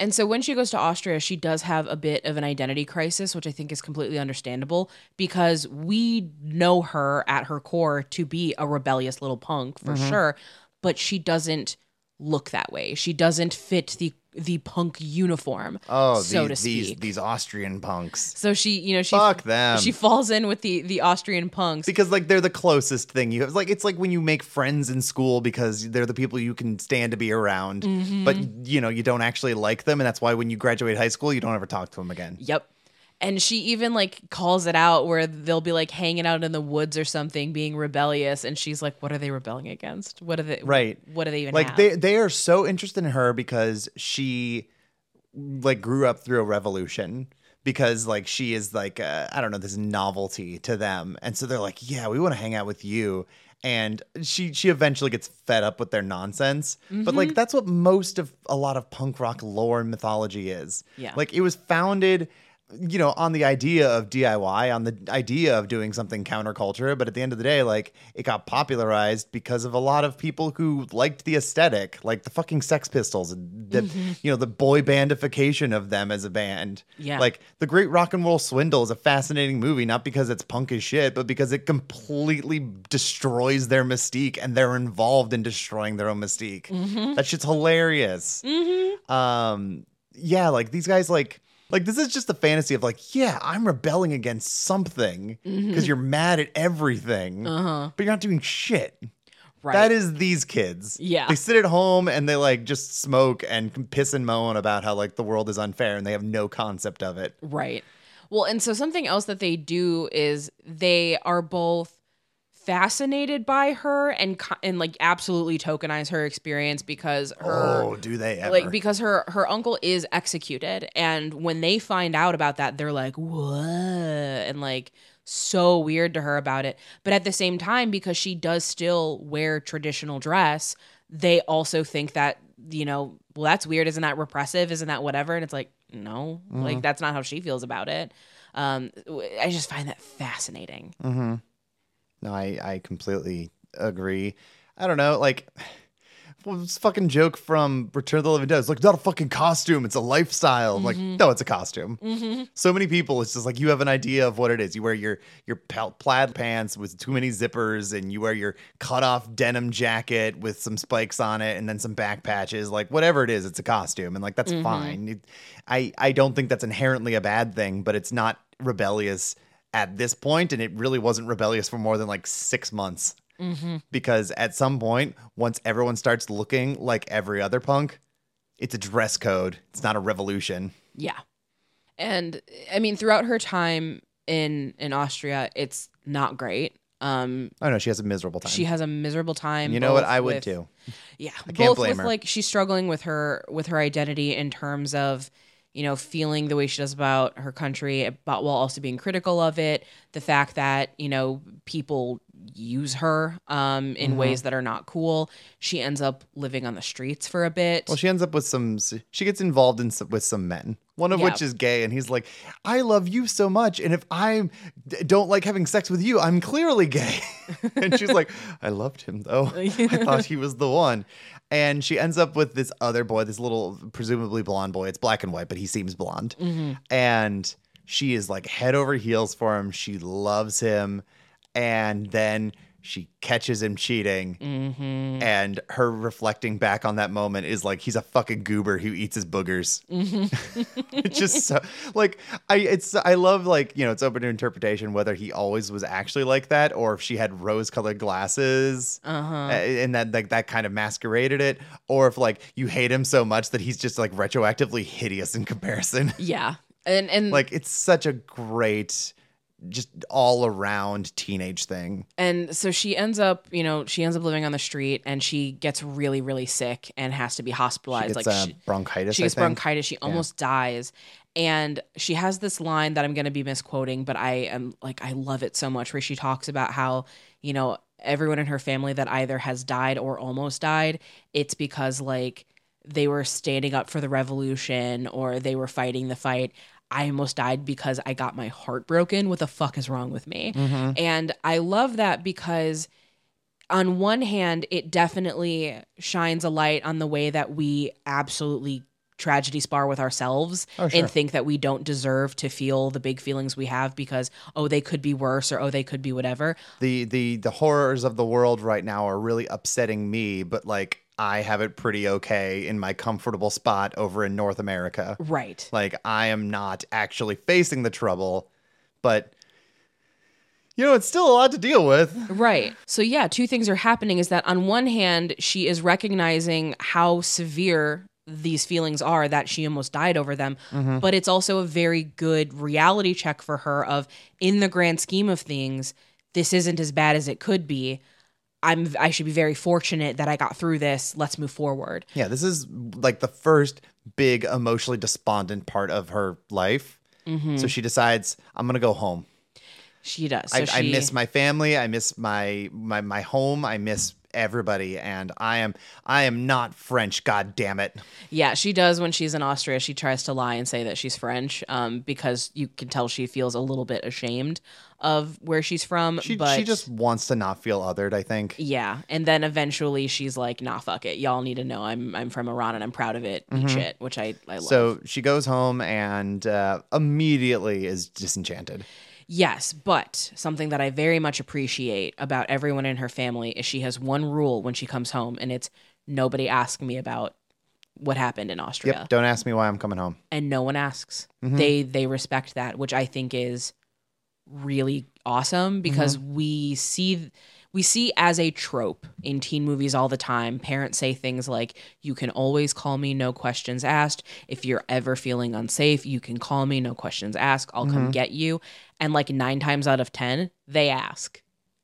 And so when she goes to Austria, she does have a bit of an identity crisis, which I think is completely understandable because we know her at her core to be a rebellious little punk for Mm-hmm. sure, but she doesn't look that way. She doesn't fit the the punk uniform. oh so these, to these speak. these austrian punks So she, you know, she fuck them she falls in with the the Austrian punks. because like they're the closest thing you have like it's like when you make friends in school because they're the people you can stand to be around Mm-hmm. but you know you don't actually like them and that's why when you graduate high school you don't ever talk to them again Yep. And she even like calls it out where they'll be like hanging out in the woods or something, being rebellious, and she's like, "What are they rebelling against? What are they? Right. What are they even like have?" they they are so interested in her because she like grew up through a revolution because like she is like uh, I don't know this novelty to them and so they're like yeah we want to hang out with you and she she eventually gets fed up with their nonsense but Mm-hmm. like that's what most of a lot of punk rock lore and mythology is Yeah. like it was founded you know on the idea of DIY on the idea of doing something counterculture but at the end of the day like it got popularized because of a lot of people who liked the aesthetic like the fucking Sex Pistols and the mm-hmm. you know the boy bandification of them as a band. Yeah. like the Great Rock and Roll Swindle is a fascinating movie not because it's punk as shit but because it completely destroys their mystique and they're involved in destroying their own mystique. Mm-hmm. That shit's hilarious. Mm-hmm. Um yeah like these guys like like this is just a fantasy of like yeah i'm rebelling against something because you're mad at everything Uh-huh. but you're not doing shit right. that is these kids Yeah. they sit at home and they like just smoke and piss and moan about how like the world is unfair and they have no concept of it Right. Well, and so something else that they do is they are both fascinated by her and and like absolutely tokenize her experience because her oh do they ever? like because her her uncle is executed. And when they find out about that they're like what and like so weird to her about it. But at the same time because she does still wear traditional dress they also think that you know well that's weird. Isn't that repressive? Isn't that whatever? And it's like no. Like that's not how she feels about it. Um, I just find that fascinating. Mm-hmm. No, I, I completely agree. I don't know, like well, this fucking joke from Return of the Living Dead. It's like not a fucking costume, it's a lifestyle. I'm like, mm-hmm. no, it's a costume. Mm-hmm. So many people, it's just like you have an idea of what it is. You wear your your plaid pants with too many zippers, and you wear your cut off denim jacket with some spikes on it, and then some back patches. Like whatever it is, it's a costume, and like that's mm-hmm. fine. It- I I don't think that's inherently a bad thing, but it's not rebellious at this point, and it really wasn't rebellious for more than like six months. Because at some point, once everyone starts looking like every other punk, it's a dress code. It's not a revolution. Yeah. And I mean, throughout her time in in Austria, it's not great. Um, Oh no, she has a miserable time. she has a miserable time. you know what? I would with- too. Yeah, can't both blame with her. like she's struggling with her with her identity in terms of you know feeling the way she does about her country, but while also being critical of it. The fact that you know people use her um, in Mm-hmm. ways that are not cool. She ends up living on the streets for a bit. Well, she ends up with some. She gets involved in some, with some men. One of Yeah. which is gay, and he's like, "I love you so much, and if I don't like having sex with you, I'm clearly gay." and she's like, "I loved him though. I thought he was the one." And she ends up with this other boy, this little presumably blonde boy. It's black and white, but he seems blonde. Mm-hmm. And she is like head over heels for him. She loves him, and then she catches him cheating Mm-hmm. and her reflecting back on that moment is like he's a fucking goober who eats his boogers. it's just so like I it's I love like you know it's open to interpretation whether he always was actually like that or if she had rose colored glasses Uh-huh. uh, and that like that kind of masqueraded it or if like you hate him so much that he's just like retroactively hideous in comparison. Yeah, and and like it's such a great just all around teenage thing. and so she ends up you know she ends up living on the street and she gets really really sick and has to be She hospitalized gets like uh, she, bronchitis. she I gets bronchitis she almost dies and she has this line that i'm going to be misquoting but i am like i love it so much where she talks about how you know everyone in her family that either has died or almost died it's because like they were standing up for the revolution or they were fighting the fight I almost died because I got my heart broken. What the fuck is wrong with me? Mm-hmm. And I love that because on one hand, it definitely shines a light on the way that we absolutely tragedy spar with ourselves Oh, sure. and think that we don't deserve to feel the big feelings we have because oh they could be worse or oh they could be whatever the the the horrors of the world right now are really upsetting me but like i have it pretty okay in my comfortable spot over in north america right like i am not actually facing the trouble but you know it's still a lot to deal with Right. So yeah, two things are happening is that on one hand, she is recognizing how severe these feelings are that she almost died over them, mm-hmm. but it's also a very good reality check for her of in the grand scheme of things, this isn't as bad as it could be. I'm I should be very fortunate that I got through this. Let's move forward. yeah this is like the first big emotionally despondent part of her life so she decides i'm gonna go home She does. So I, I miss my family. I miss my my my home. I miss everybody, and I am I am not French. God damn it! Yeah, she does when she's in Austria. She tries to lie and say that she's French um, because you can tell she feels a little bit ashamed of where she's from. She but she just wants to not feel othered. I think. Yeah, and then eventually she's like, "Nah, fuck it. Y'all need to know I'm I'm from Iran and I'm proud of it. Eat shit," which I I love. Mm-hmm. So she goes home and uh, immediately is disenchanted. yes, but something that I very much appreciate about everyone in her family is she has one rule when she comes home, and it's nobody ask me about what happened in Austria, Yep. Don't ask me why I'm coming home. and no one asks. Mm-hmm. They they respect that, which I think is really awesome because Mm-hmm. we see we see as a trope in teen movies all the time parents say things like you can always call me no questions asked if you're ever feeling unsafe you can call me no questions asked i'll Mm-hmm. come get you and like 9 times out of 10 they ask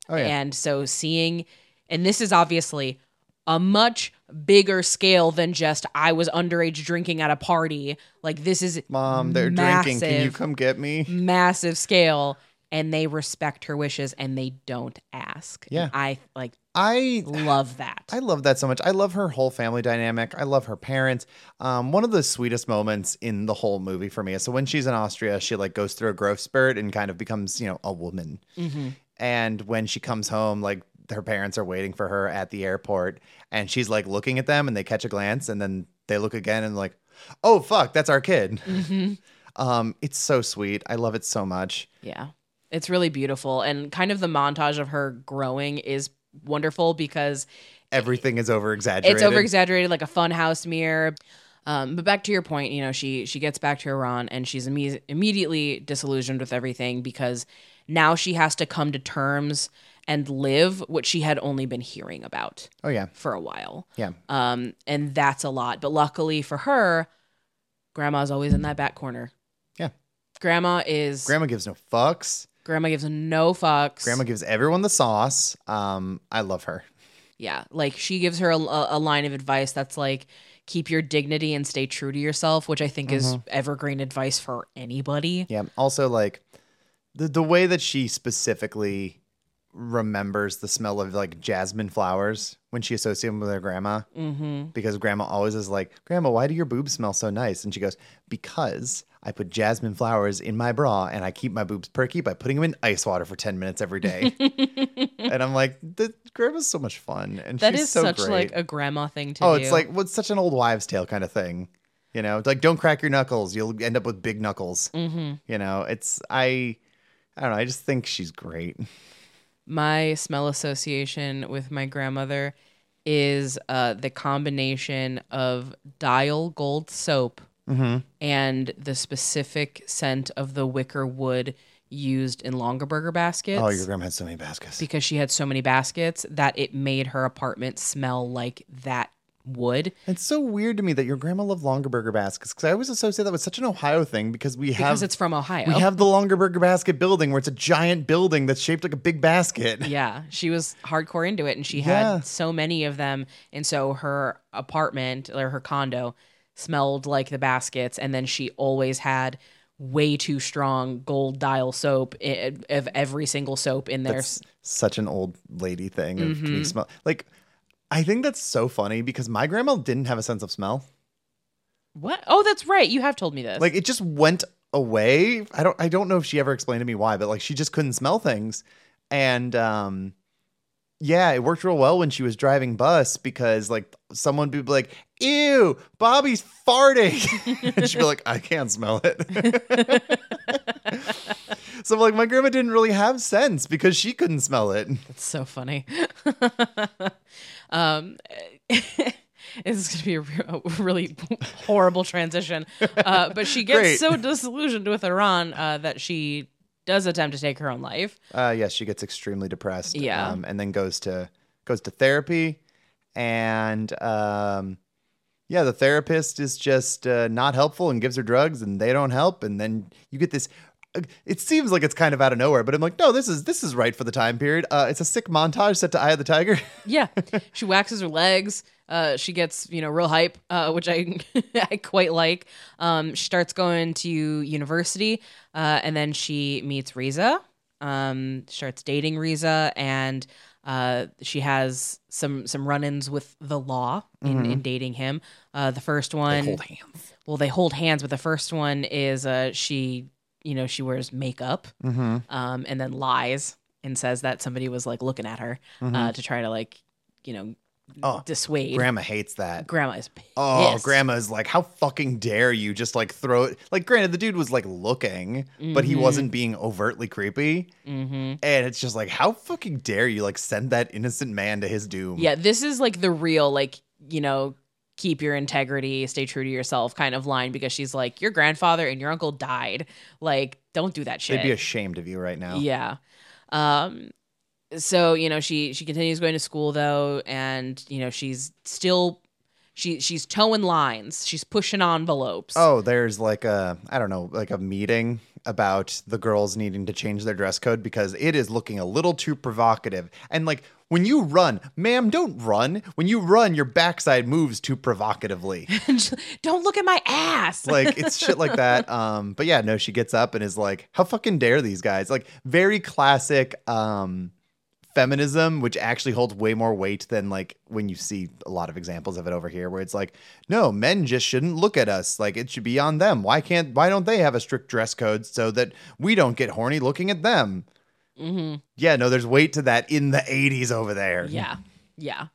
Oh yeah. and so seeing and this is obviously a much bigger scale than just I was underage drinking at a party. Like this is Mom, they're drinking. Can you come get me? massive scale and they respect her wishes and they don't ask. And Yeah. I like I love that. I love that so much. I love her whole family dynamic. I love her parents. Um, one of the sweetest moments in the whole movie for me is so when she's in Austria, she like goes through a growth spurt and kind of becomes, you know, a woman. Mhm. And when she comes home, like her parents are waiting for her at the airport, and she's like looking at them, and they catch a glance, and then they look again, and like, oh fuck, that's our kid. Mhm. Um, it's so sweet. I love it so much. Yeah. It's really beautiful. And kind of the montage of her growing is wonderful because Everything is over exaggerated. it's over exaggerated like a fun house mirror. Um, but back to your point, you know, she she gets back to Iran and she's imme- immediately disillusioned with everything because now she has to come to terms and live what she had only been hearing about Oh yeah, for a while. yeah. Um, and that's a lot. But luckily for her, grandma's always in that back corner. Yeah. Grandma is Grandma gives no fucks. Grandma gives no fucks. Grandma gives everyone the sauce. Um, I love her. Yeah, like she gives her a, a line of advice that's like, keep your dignity and stay true to yourself, which I think is evergreen advice for anybody. Yeah. Also, like the the way that she specifically remembers the smell of like jasmine flowers when she associates them with her grandma, Mm-hmm. because grandma always is like, "Grandma, why do your boobs smell so nice?" And she goes, "Because I put jasmine flowers in my bra and I keep my boobs perky by putting them in ice water for ten minutes every day." and I'm like, "The grandma's so much fun, and That she's is so such great. like a grandma thing to do. oh, do. it's like what's such an old wives' tale kind of thing." You know, it's like don't crack your knuckles; you'll end up with big knuckles. hmm You know, it's I I don't know, I just think she's great. my smell association with my grandmother is uh, the combination of dial gold soap Mm-hmm. and the specific scent of the wicker wood used in Longaberger baskets. Oh, your grandma had so many baskets. because she had so many baskets that it made her apartment smell like that wood It's so weird to me that your grandma loved Longaberger baskets because I always associate that with such an Ohio thing because we have because it's from Ohio. we have the Longaberger basket building where it's a giant building that's shaped like a big basket. yeah, she was hardcore into it and she Yeah. had so many of them and so her apartment or her condo smelled like the baskets and then she always had way too strong gold dial soap i- of every single soap in there. That's such an old lady thing of Mm-hmm. can you smell like I think that's so funny because my grandma didn't have a sense of smell. what? Oh, that's right. You have told me this. Like it just went away. I don't I don't know if she ever explained to me why, but like she just couldn't smell things. And um yeah, it worked real well when she was driving bus because like someone would be like, "Ew, Bobby's farting," and she'd be like, "I can't smell it." so like my grandma didn't really have sense because she couldn't smell it. That's so funny. um, this is going to be a, re- a really horrible transition. Uh, but she gets Great. so disillusioned with Iran uh, that she does attempt to take her own life. Uh, yes, she gets extremely depressed. Yeah. um, and then goes to goes to therapy, and um, yeah, the therapist is just uh, not helpful and gives her drugs, and they don't help, and then you get this. uh, It seems like it's kind of out of nowhere, but I'm like, no, this is this is right for the time period. Uh, it's a sick montage set to Eye of the Tiger. Yeah, she waxes her legs. Uh, she gets you know real hype, uh, which I I quite like. Um, she starts going to university, uh, and then she meets Reza. Um, starts dating Reza, and uh, she has some some run-ins with the law in, in dating him. Uh, the first one, Hold hands. well, they hold hands, but the first one is uh, she you know she wears makeup Mm-hmm. um, and then lies and says that somebody was like looking at her uh, to try to like you know Oh, dissuade. Grandma hates that. Grandma is pissed. Oh, grandma's like, how fucking dare you just like throw it? Like, granted, the dude was like looking, but he Mhm. wasn't being overtly creepy. hmm And it's just like, how fucking dare you like send that innocent man to his doom? Yeah, this is like the real like you know keep your integrity, stay true to yourself kind of line because she's like your grandfather and your uncle died. Like don't do that shit. They'd be ashamed of you right now. Yeah. Um so, you know, she she continues going to school though and you know, she's still she she's towing lines. She's pushing envelopes. Oh, there's like a I don't know, like a meeting about the girls needing to change their dress code because it is looking a little too provocative. And like when you run, ma'am, don't run. When you run, your backside moves too provocatively. Don't look at my ass. like it's shit like that. Um, but yeah, no, she gets up and is like, "How fucking dare these guys?" Like very classic um feminism, which actually holds way more weight than like when you see a lot of examples of it over here, where it's like, no, men just shouldn't look at us. Like it should be on them. Why can't? Why don't they have a strict dress code so that we don't get horny looking at them? hmm Yeah, no, there's weight to that in the 80s over there. Yeah. Yeah.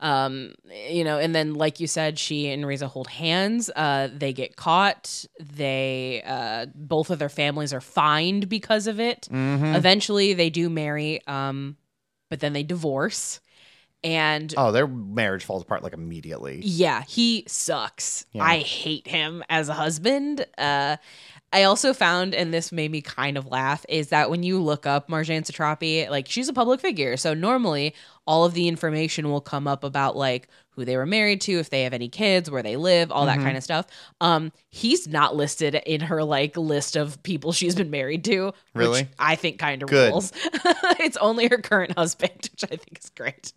Um, you know, and then like you said, she and Reza hold hands. Uh, they get caught. They uh, both of their families are fined because of it. Mhm. Eventually, they do marry, um, but then they divorce. And Oh, their marriage falls apart like immediately. yeah, he sucks. Yeah. I hate him as a husband. Uh, I also found, and this made me kind of laugh, is that when you look up Marjane Satrapi, like she's a public figure. So normally all of the information will come up about like who they were married to, if they have any kids, where they live, all that Mhm. kind of stuff. Um, he's not listed in her like list of people she's been married to. Really? Which I think kind of rules. it's only her current husband, which I think is great.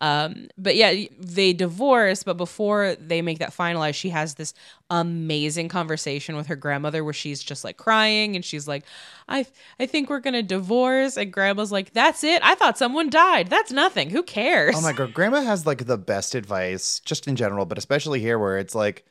Um, but yeah, they divorce, but before they make that finalized, she has this amazing conversation with her grandmother where she's just like crying and she's like, I I think we're gonna divorce. And grandma's like, That's it? I thought someone died. That's nothing. Who cares? Oh my god, grandma has like the best advice, just in general, but especially here where it's like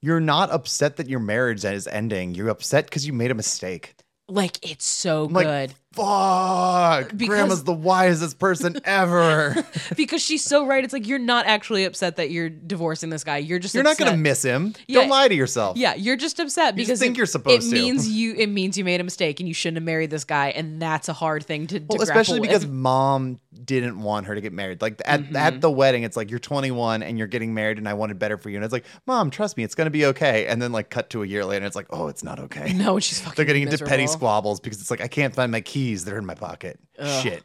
you're not upset that your marriage is ending. You're upset because you made a mistake. Like it's so I'm like, good. Fuck. Because- Grandma's the wisest person ever. because she's so right. It's like you're not actually upset that you're divorcing this guy. You're just you're not gonna miss him. Yeah. Don't lie to yourself. Yeah, you're just upset because You just think it, you're supposed it to. means you it means you made a mistake and you shouldn't have married this guy, and that's a hard thing to, to Well, especially because with. mom didn't want her to get married. Like at, Mm-hmm. at the wedding, it's like you're 21 and you're getting married, and I wanted better for you. And it's like, mom, trust me, it's gonna be okay. And then like cut to a year later, and it's like, oh, it's not okay. no, she's fucking. They're getting into petty squabbles because it's like I can't find my keys. They're in my pocket. Ugh. Shit.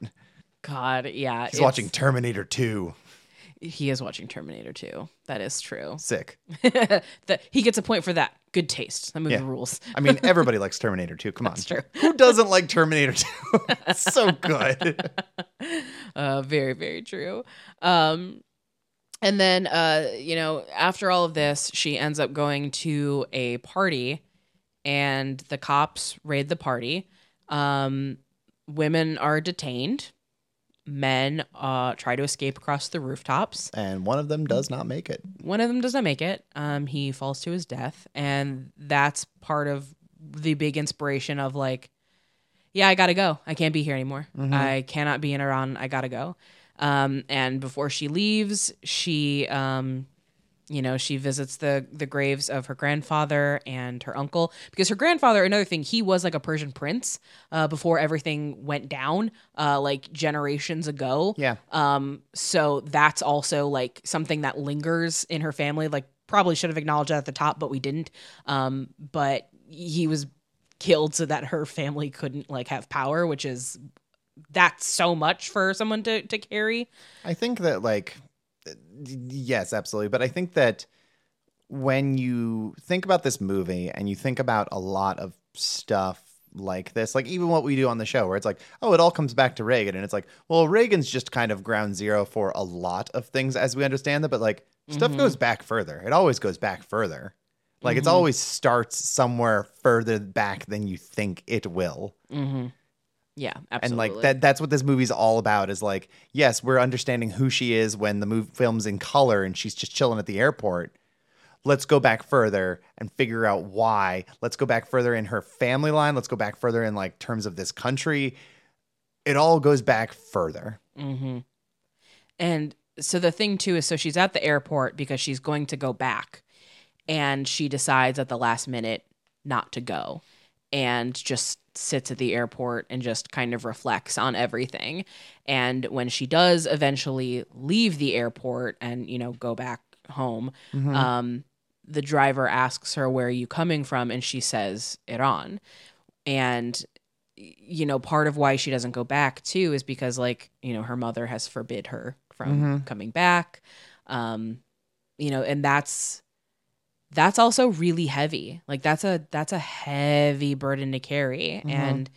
God, yeah, He's it's- watching Terminator 2. He is watching Terminator 2. That is true. Sick. that he gets a point for that. Good taste. That movie Yeah. rules. I mean, everybody likes Terminator 2. Come on. That's true. Who doesn't like Terminator 2? it's so good. Uh, very, very true. Um, and then, uh, you know, after all of this, she ends up going to a party, and the cops raid the party. Um, women are detained. Men uh, try to escape across the rooftops. And one of them does not make it. One of them does not make it. Um, he falls to his death, and that's part of the big inspiration of like, yeah, I gotta go. I can't be here anymore. I cannot be in Iran. I gotta go. Um, and before she leaves, she, um, you know, she visits the the graves of her grandfather and her uncle because her grandfather. Another thing, he was like a Persian prince uh, before everything went down, uh, like generations ago. Yeah. Um, so that's also like something that lingers in her family. Like probably should have acknowledged that at the top, but we didn't. Um, but he was killed so that her family couldn't like have power, which is that's so much for someone to to carry. I think that like yes, absolutely, but I think that when you think about this movie and you think about a lot of stuff like this, like even what we do on the show where it's like, oh, it all comes back to Reagan and it's like, well, Reagan's just kind of ground zero for a lot of things as we understand them, but like stuff Mhm. goes back further. It always goes back further. Like it's Mhm. always starts somewhere further back than you think it will. Mm-hmm. Yeah, absolutely. And like that that's what this movie's all about is like, yes, we're understanding who she is when the movie film's in color and she's just chilling at the airport. Let's go back further and figure out why. Let's go back further in her family line. Let's go back further in like terms of this country. It all goes back further. Mm-hmm. And so the thing too is, so she's at the airport because she's going to go back, and she decides at the last minute not to go, and just sits at the airport and just kind of reflects on everything. And when she does eventually leave the airport and you know go back home, um, the driver asks her, "Where are you coming from?" and she says, "Iran." And you know, part of why she doesn't go back too is because like you know her mother has forbid her from Mhm. coming back. Um, you know, and that's that's also really heavy. Like that's a that's a heavy burden to carry. Mhm. And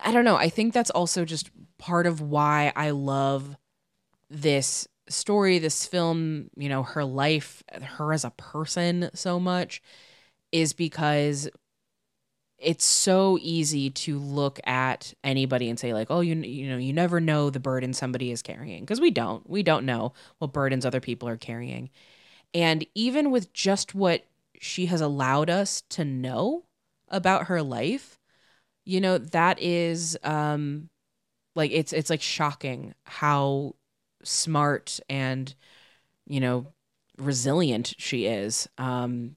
I don't know, I think that's also just part of why I love this story, this film, you know, her life, her as a person so much is because it's so easy to look at anybody and say like, "Oh, you you know, you never know the burden somebody is carrying." Because we don't. We don't know what burdens other people are carrying. And even with just what she has allowed us to know about her life, you know, that is um like it's it's like shocking how smart and you know resilient she is. Um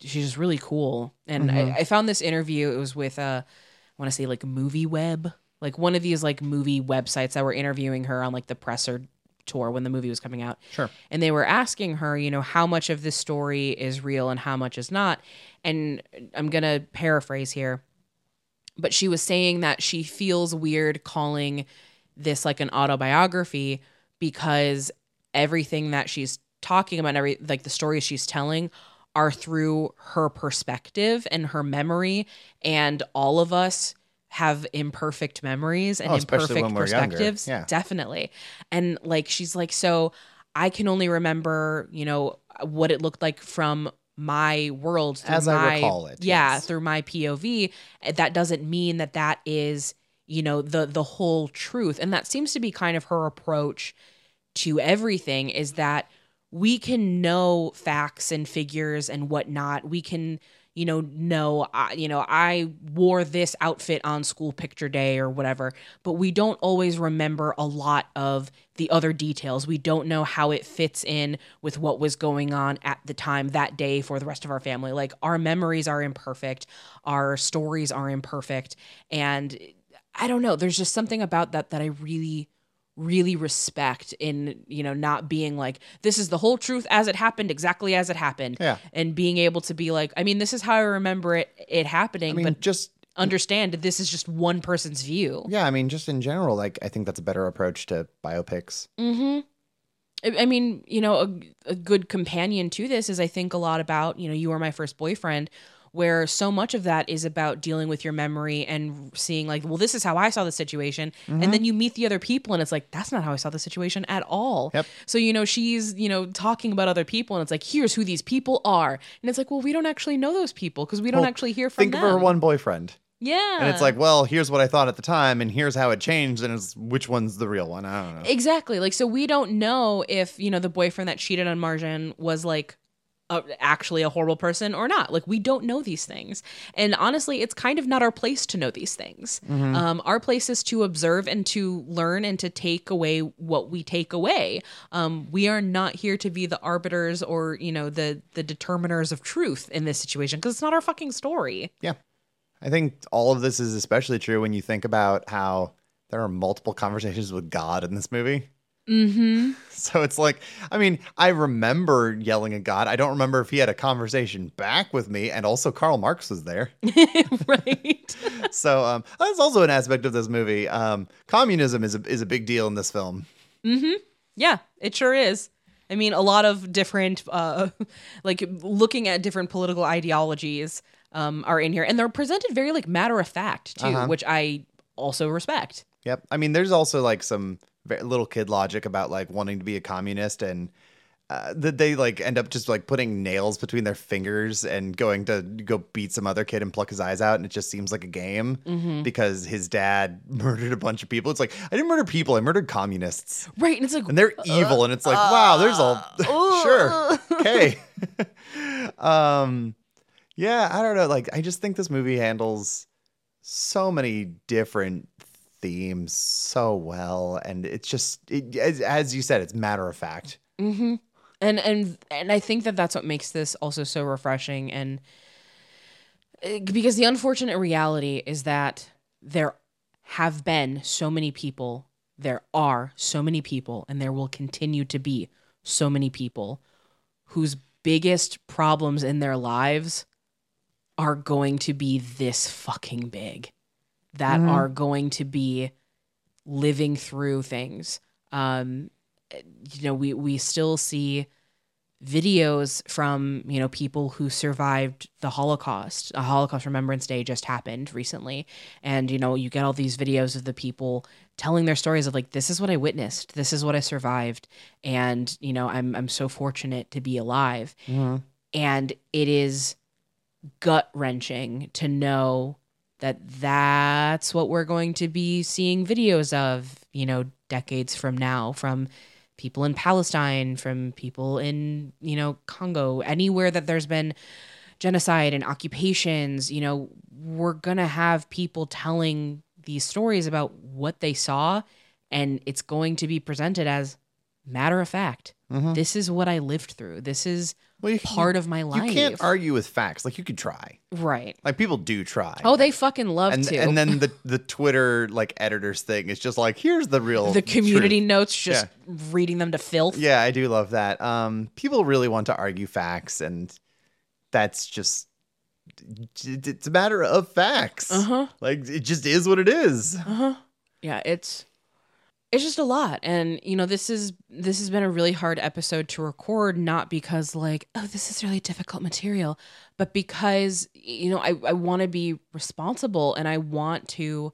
she's just really cool. And Mhm. I, I found this interview. It was with uh, I want to say like Movie Web, like one of these like movie websites that were interviewing her on like the presser tour when the movie was coming out. Sure. And they were asking her, you know, how much of this story is real and how much is not. And I'm gonna paraphrase here, but she was saying that she feels weird calling this like an autobiography because everything that she's talking about, every like the stories she's telling are through her perspective and her memory and all of us have imperfect memories and Oh, imperfect when we're younger. perspectives Yeah. definitely and like she's like so i can only remember you know what it looked like from my world As I my- recall it, yeah yes. through my pov that doesn't mean that that is you know the the whole truth and that seems to be kind of her approach to everything is that we can know facts and figures and whatnot. We can, you know, no, I you know, I wore this outfit on school picture day or whatever, but we don't always remember a lot of the other details. We don't know how it fits in with what was going on at the time that day for the rest of our family. Like our memories are imperfect, our stories are imperfect, and I don't know, there's just something about that that I really really respect in you know not being like this is the whole truth as it happened exactly as it happened Yeah. and being able to be like i mean this is how i remember it it happening I mean, but just understand that this is just one person's view yeah. I mean, just in general, like I think that's a better approach to biopics. mm-hmm I I mean, you know, a, a good companion to this is I think a lot about, you know, you were my first boyfriend, where so much of that is about dealing with your memory and seeing like, well, this is how I saw the situation. And then mm-hmm. you meet the other people and it's like, that's not how I saw the situation at all. Yep. So, you know, she's, you know, talking about other people and it's like, here's who these people are. And it's like, well, we don't actually know those people because we don't Well, actually hear from Think them. of her one boyfriend, Yeah. and it's like, well, here's what I thought at the time, and here's how it changed, and it's which one's the real one. I don't know. Exactly. Like, so we don't know if, you know, the boyfriend that cheated on Marjane was like actually a horrible person or not. Like, we don't know these things. And honestly, it's kind of not our place to know these things. Um, our place is to observe and to learn and to take away what we take away. Um, we are not here to be the arbiters or, you know, the, the determiners of truth in this situation because it's not our fucking story. Yeah. I think all of this is especially true when you think about how there are multiple conversations with God in this movie. Mm So it's like, I mean, I remember yelling at God. I don't remember if he had a conversation back with me, and also Karl Marx was there. right. So um, that's also an aspect of this movie. Um, communism is a, is a big deal in this film. Mm-hmm. Yeah, it sure is. I mean, a lot of different, uh, like looking at different political ideologies um, are in here, and they're presented very like matter of fact too, Uh-huh. which I also respect. Yep. I mean, there's also like some little kid logic about like wanting to be a communist and uh, that they like end up just like putting nails between their fingers and going to go beat some other kid and pluck his eyes out. And it just seems like a game Mm-hmm. because his dad murdered a bunch of people. It's like, I didn't murder people, I murdered communists. Right, and it's like, And they're evil. And it's like, wow, there's all. sure. Okay. um, yeah, I don't know. Like, I just think this movie handles so many different themes so well and it's just it, as, as you said it's matter of fact mm-hmm. and and and I think that that's what makes this also so refreshing, and uh, because the unfortunate reality is that there have been so many people, there are so many people, and there will continue to be so many people whose biggest problems in their lives are going to be this fucking big that Mhm. are going to be living through things. Um you know we we still see videos from you know people who survived the holocaust. A holocaust remembrance day just happened recently. And you know you get all these videos of the people telling their stories of like this is what i witnessed. This is what i survived. And you know i'm i'm so fortunate to be alive. And it is gut wrenching to know that that's what we're going to be seeing videos of, you know, decades from now from people in Palestine, from people in, you know, Congo, anywhere that there's been genocide and occupations, you know, we're going to have people telling these stories about what they saw and it's going to be presented as matter of fact. This is what I lived through. This is Well, part of my life. You can't argue with facts. Like you could try. Right. Like people do try. Oh, they fucking love and to. and then the the Twitter like editors thing is just like here's the real the community truth. notes just reading them to filth. Yeah, I do love that. Um, people really want to argue facts, and that's just it's a matter of facts. Uh-huh. Like it just is what it is. Uh huh. Yeah, it's it's just a lot. And you know, this is this has been a really hard episode to record not because like, oh, this is really difficult material, but because you know, I I want to be responsible and I want to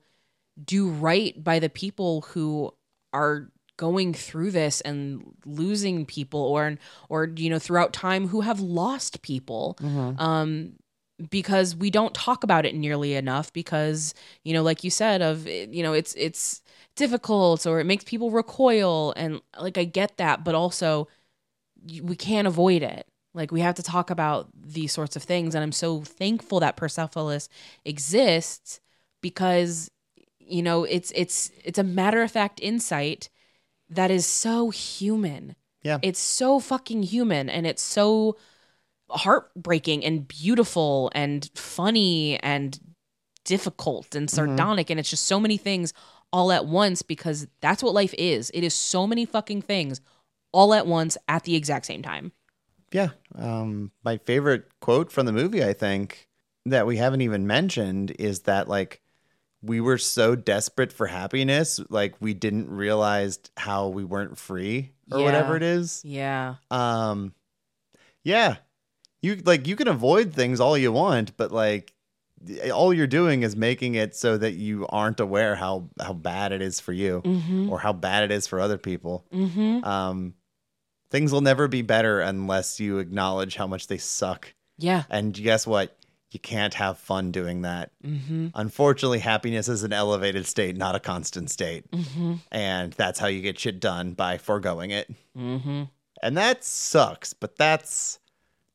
do right by the people who are going through this and losing people or or you know throughout time who have lost people um because we don't talk about it nearly enough because you know like you said of you know it's it's difficult or it makes people recoil. And like I get that but also we can't avoid it. Like we have to talk about these sorts of things. And I'm so thankful that Persepolis exists because you know it's it's it's a matter of fact insight that is so human. Yeah. it's so fucking human and it's so heartbreaking and beautiful and funny and difficult and mm-hmm. sardonic. And it's just so many things all at once because that's what life is it is so many fucking things all at once at the exact same time Yeah. Um, my favorite quote from the movie, I think, that we haven't even mentioned is that like we were so desperate for happiness, like we didn't realize how we weren't free or Yeah. whatever it is. yeah Um, yeah, you like you can avoid things all you want, but like all you're doing is making it so that you aren't aware how how bad it is for you mm-hmm or how bad it is for other people. mm-hmm Um, things will never be better unless you acknowledge how much they suck. yeah And guess what? You can't have fun doing that. mm-hmm Unfortunately, happiness is an elevated state, not a constant state. mm-hmm And that's how you get shit done by foregoing it. mm-hmm And that sucks, but that's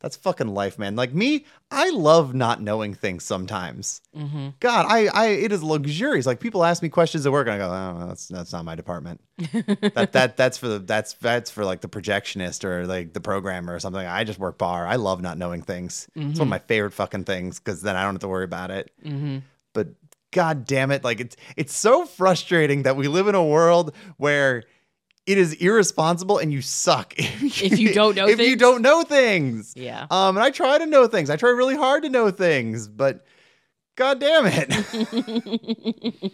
that's fucking life, man. Like me, I love not knowing things sometimes. mm-hmm God, I, I it is luxurious. Like people ask me questions at work, and I go, oh, that's that's not my department. that that that's for the that's that's for like the projectionist or like the programmer or something. I just work bar. I love not knowing things. It's one of my favorite fucking things because then I don't have to worry about it. mm-hmm But god damn it, like it's it's so frustrating that we live in a world where it is irresponsible and you suck If you don't know if you things. don't know things. yeah Um, and I try to know things. I try really hard to know things, but god damn it.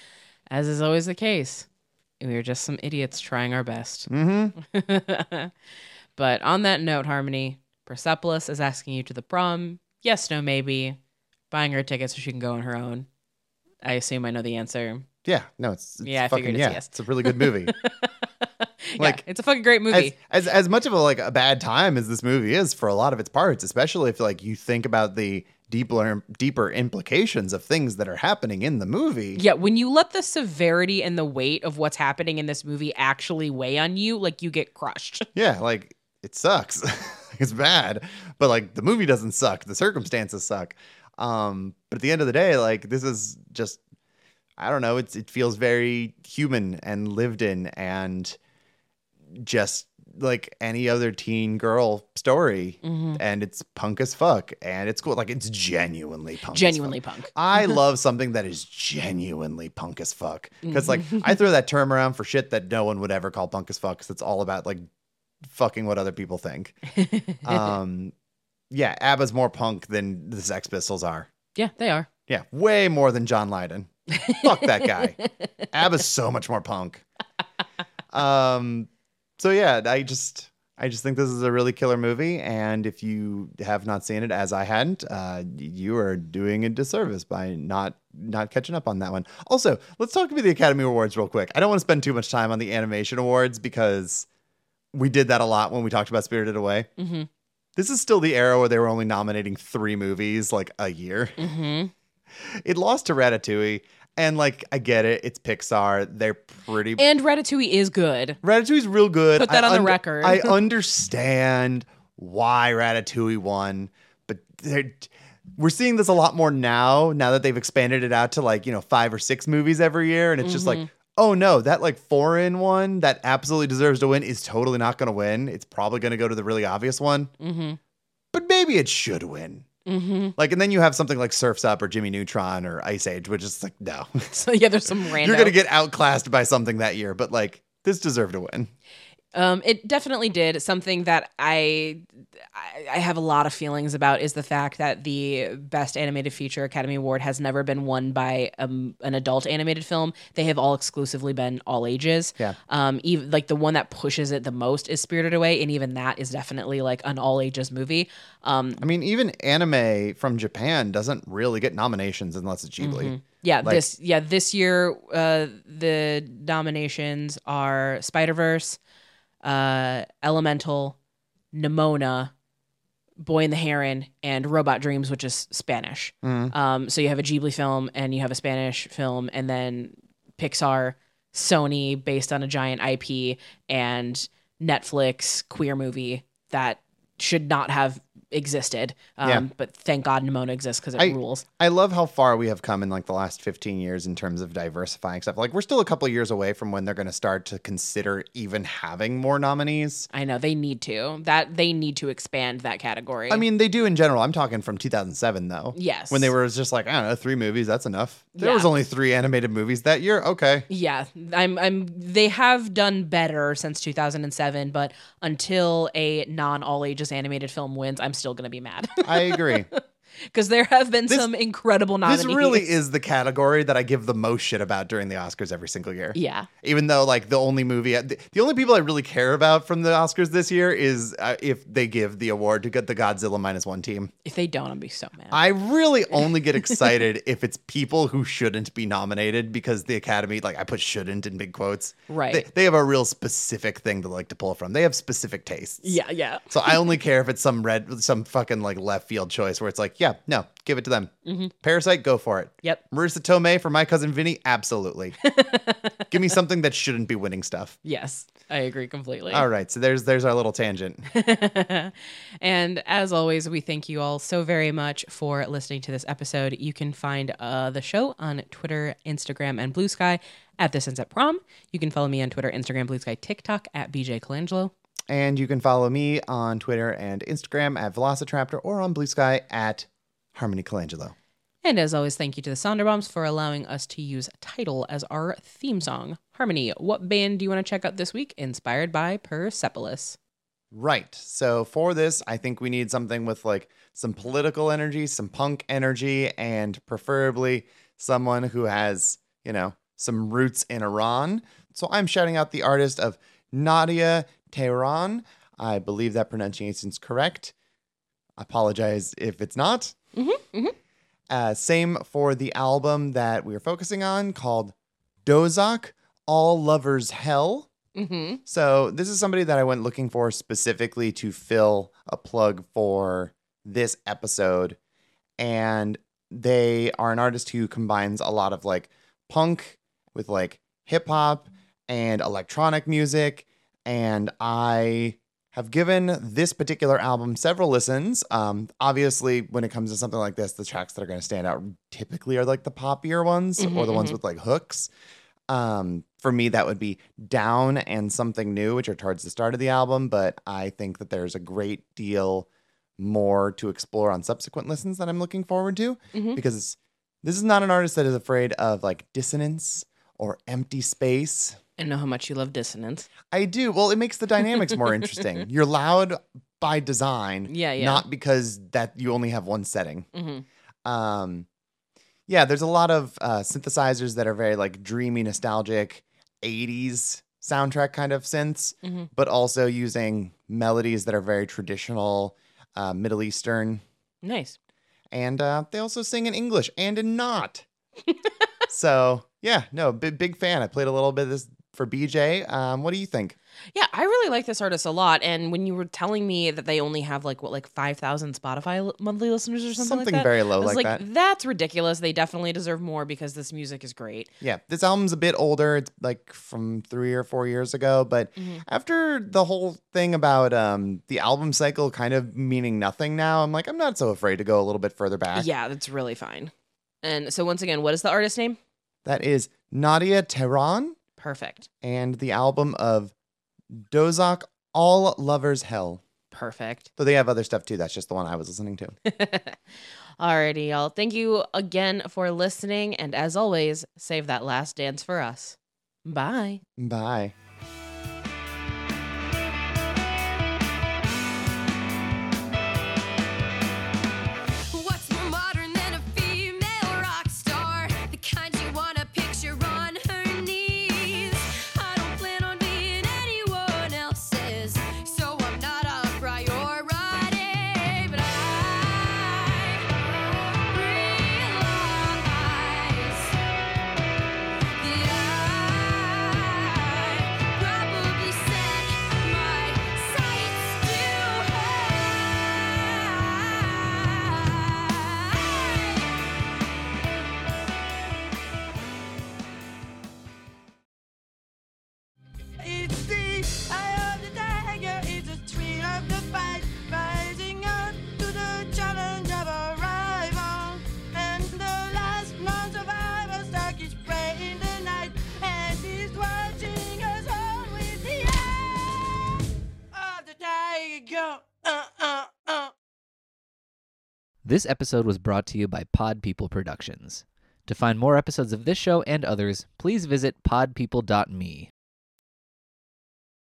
as is always the case we are just some idiots trying our best mm-hmm. but on that note, Harmony, Persepolis is asking you to the prom. Yes, no, maybe. Buying her tickets so she can go on her own. I assume I know the answer. Yeah, no, it's, it's Yeah, I fucking figured it's yeah. yes. It's a really good movie. yeah, Like, it's a fucking great as, movie. as as much of a like a bad time as this movie is for a lot of its parts, especially if like you think about the deeper deeper implications of things that are happening in the movie. yeah, when you let the severity and the weight of what's happening in this movie actually weigh on you, like you get crushed. Yeah, like it sucks. it's bad, but like the movie doesn't suck. The circumstances suck. Um, but at the end of the day, like this is just I don't know, it's it feels very human and lived in and just like any other teen girl story. Mm-hmm. And it's punk as fuck. And it's cool. Like it's genuinely punk. Genuinely punk. I love something that is genuinely punk as fuck. Because like Mm-hmm. I throw that term around for shit that no one would ever call punk as fuck. Because it's all about like fucking what other people think. um, yeah, ABBA's more punk than the Sex Pistols are. yeah, they are. Yeah, way more than John Lydon. Fuck that guy. ABBA's so much more punk. Um, so yeah, I just I just think this is a really killer movie, and if you have not seen it, as I hadn't, uh, you are doing a disservice by not not catching up on that one. Also, let's talk about the Academy Awards real quick. I don't want to spend too much time on the animation awards because we did that a lot when we talked about Spirited Away. Mm-hmm. This is still the era where they were only nominating three movies like a year. Mm-hmm. It lost to Ratatouille, and like I get it, it's Pixar. They're pretty. And Ratatouille is good. Ratatouille's real good. Put that I on the record. I understand why Ratatouille won, but they're- we're seeing this a lot more now. Now that they've expanded it out to like you know five or six movies every year, and it's just like. Mm-hmm. Oh no, that like foreign one that absolutely deserves to win is totally not going to win. It's probably going to go to the really obvious one, Mm-hmm. but maybe it should win. Mm-hmm. Like, and then you have something like Surf's Up or Jimmy Neutron or Ice Age, which is like, no, So yeah, there's some random. you're going to get outclassed by something that year, but like, this deserved to win. Um, it definitely did. Something that I, I I have a lot of feelings about is the fact that the Best Animated Feature Academy Award has never been won by um, an adult animated film. They have all exclusively been all ages. Yeah. Um, even like the one that pushes it the most is Spirited Away, and even that is definitely like an all ages movie. Um, I mean, even anime from Japan doesn't really get nominations unless it's Ghibli. yeah, Like- this yeah this year uh, the nominations are Spider Verse, uh, Elemental, Nimona, Boy and the Heron, and Robot Dreams, which is Spanish. Mhm. Um, so you have a Ghibli film and you have a Spanish film, and then Pixar, Sony, based on a giant IP, and Netflix queer movie that should not have existed. Um, Yeah. But thank God Nimona exists because it I- rules. I love how far we have come in like the last 15 years in terms of diversifying stuff. Like, we're still a couple of years away from when they're going to start to consider even having more nominees. I know they need to. That they need to expand that category. I mean, they do in general. I'm talking from 2007, though. yes. When they were just like, I don't know, three movies, that's enough. There Yeah. was only three animated movies that year. Okay. Yeah, I'm I'm they have done better since 2007, but until a non all ages animated film wins, I'm still going to be mad I agree. because there have been This- some incredible nominees. this really is the category that I give the most shit about during the Oscars every single year. Yeah. Even though, like, the only movie, the, the only people I really care about from the Oscars this year is uh, if they give the award to get the Godzilla minus one team. If they don't, I'll be so mad. I really only get excited if it's people who shouldn't be nominated because the Academy, like, I put shouldn't in big quotes. Right. They, they have a real specific thing to like to pull from. They have specific tastes. yeah, yeah. So I only care if it's some red, some fucking like left field choice where it's like, yeah, no, give it to them. Parasite, go for it. Mm-hmm. Yep. Marisa Tomei for my cousin Vinny, absolutely. give me something that shouldn't be winning stuff. Yes, I agree completely. All right, so there's there's our little tangent. and as always, we thank you all so very much for listening to this episode. You can find uh, the show on Twitter, Instagram, and Blue Sky at This Ends At Prom. You can follow me on Twitter, Instagram, Blue Sky, TikTok at BJ Colangelo. And you can follow me on Twitter and Instagram at Velocitraptor or on Blue Sky at Harmony Colangelo. And as always, thank you to the Sonderbombs for allowing us to use Title as our theme song. Harmony, what band do you want to check out this week inspired by Persepolis? Right. So for this, I think we need something with like some political energy, some punk energy, and preferably someone who has, you know, some roots in Iran. So I'm shouting out the artist of Nadia Tehran. I believe that pronunciation is correct. I apologize if it's not. Uh, same for the album that we are focusing on called Dozakh, All Lovers Hell. Mm-hmm. So this is somebody that I went looking for specifically to fill a plug for this episode. And they are an artist who combines a lot of like punk with like hip hop and electronic music. And I have given this particular album several listens. Um, obviously, when it comes to something like this, the tracks that are going to stand out typically are like the poppier ones or the ones with like hooks. Um, for me, that would be Down and Something New, which are towards the start of the album. But I think that there's a great deal more to explore on subsequent listens that I'm looking forward to Mhm. because this is not an artist that is afraid of like dissonance or empty space. I know how much you love dissonance. I do. Well, it makes the dynamics more interesting. You're loud by design, Yeah, yeah. not because that you only have one setting. Mm-hmm. Um, yeah, there's a lot of uh, synthesizers that are very like dreamy, nostalgic, 80s soundtrack kind of synths, Mhm. but also using melodies that are very traditional uh, Middle Eastern. Nice. And uh, they also sing in English and in not. so yeah, no, big big fan. I played a little bit of this for BJ. Um, what do you think? Yeah, I really like this artist a lot. And when you were telling me that they only have like what, like five thousand Spotify monthly listeners or something, Something like that, very low I was like like, that. that's ridiculous. They definitely deserve more because this music is great. Yeah, this album's a bit older. It's like from three or four years ago. But Mhm. after the whole thing about um, the album cycle kind of meaning nothing now, I'm like, I'm not so afraid to go a little bit further back. Yeah, that's really fine. And so once again, what is the artist name? That is Nadia Tehran Perfect. and the album of Dozakh All Lovers Hell. Perfect. So they have other stuff too. That's just the one I was listening to. Alrighty, y'all. Thank you again for listening. And as always, save that last dance for us. Bye. Bye. This episode was brought to you by Pod People Productions. To find more episodes of this show and others, please visit podpeople.me.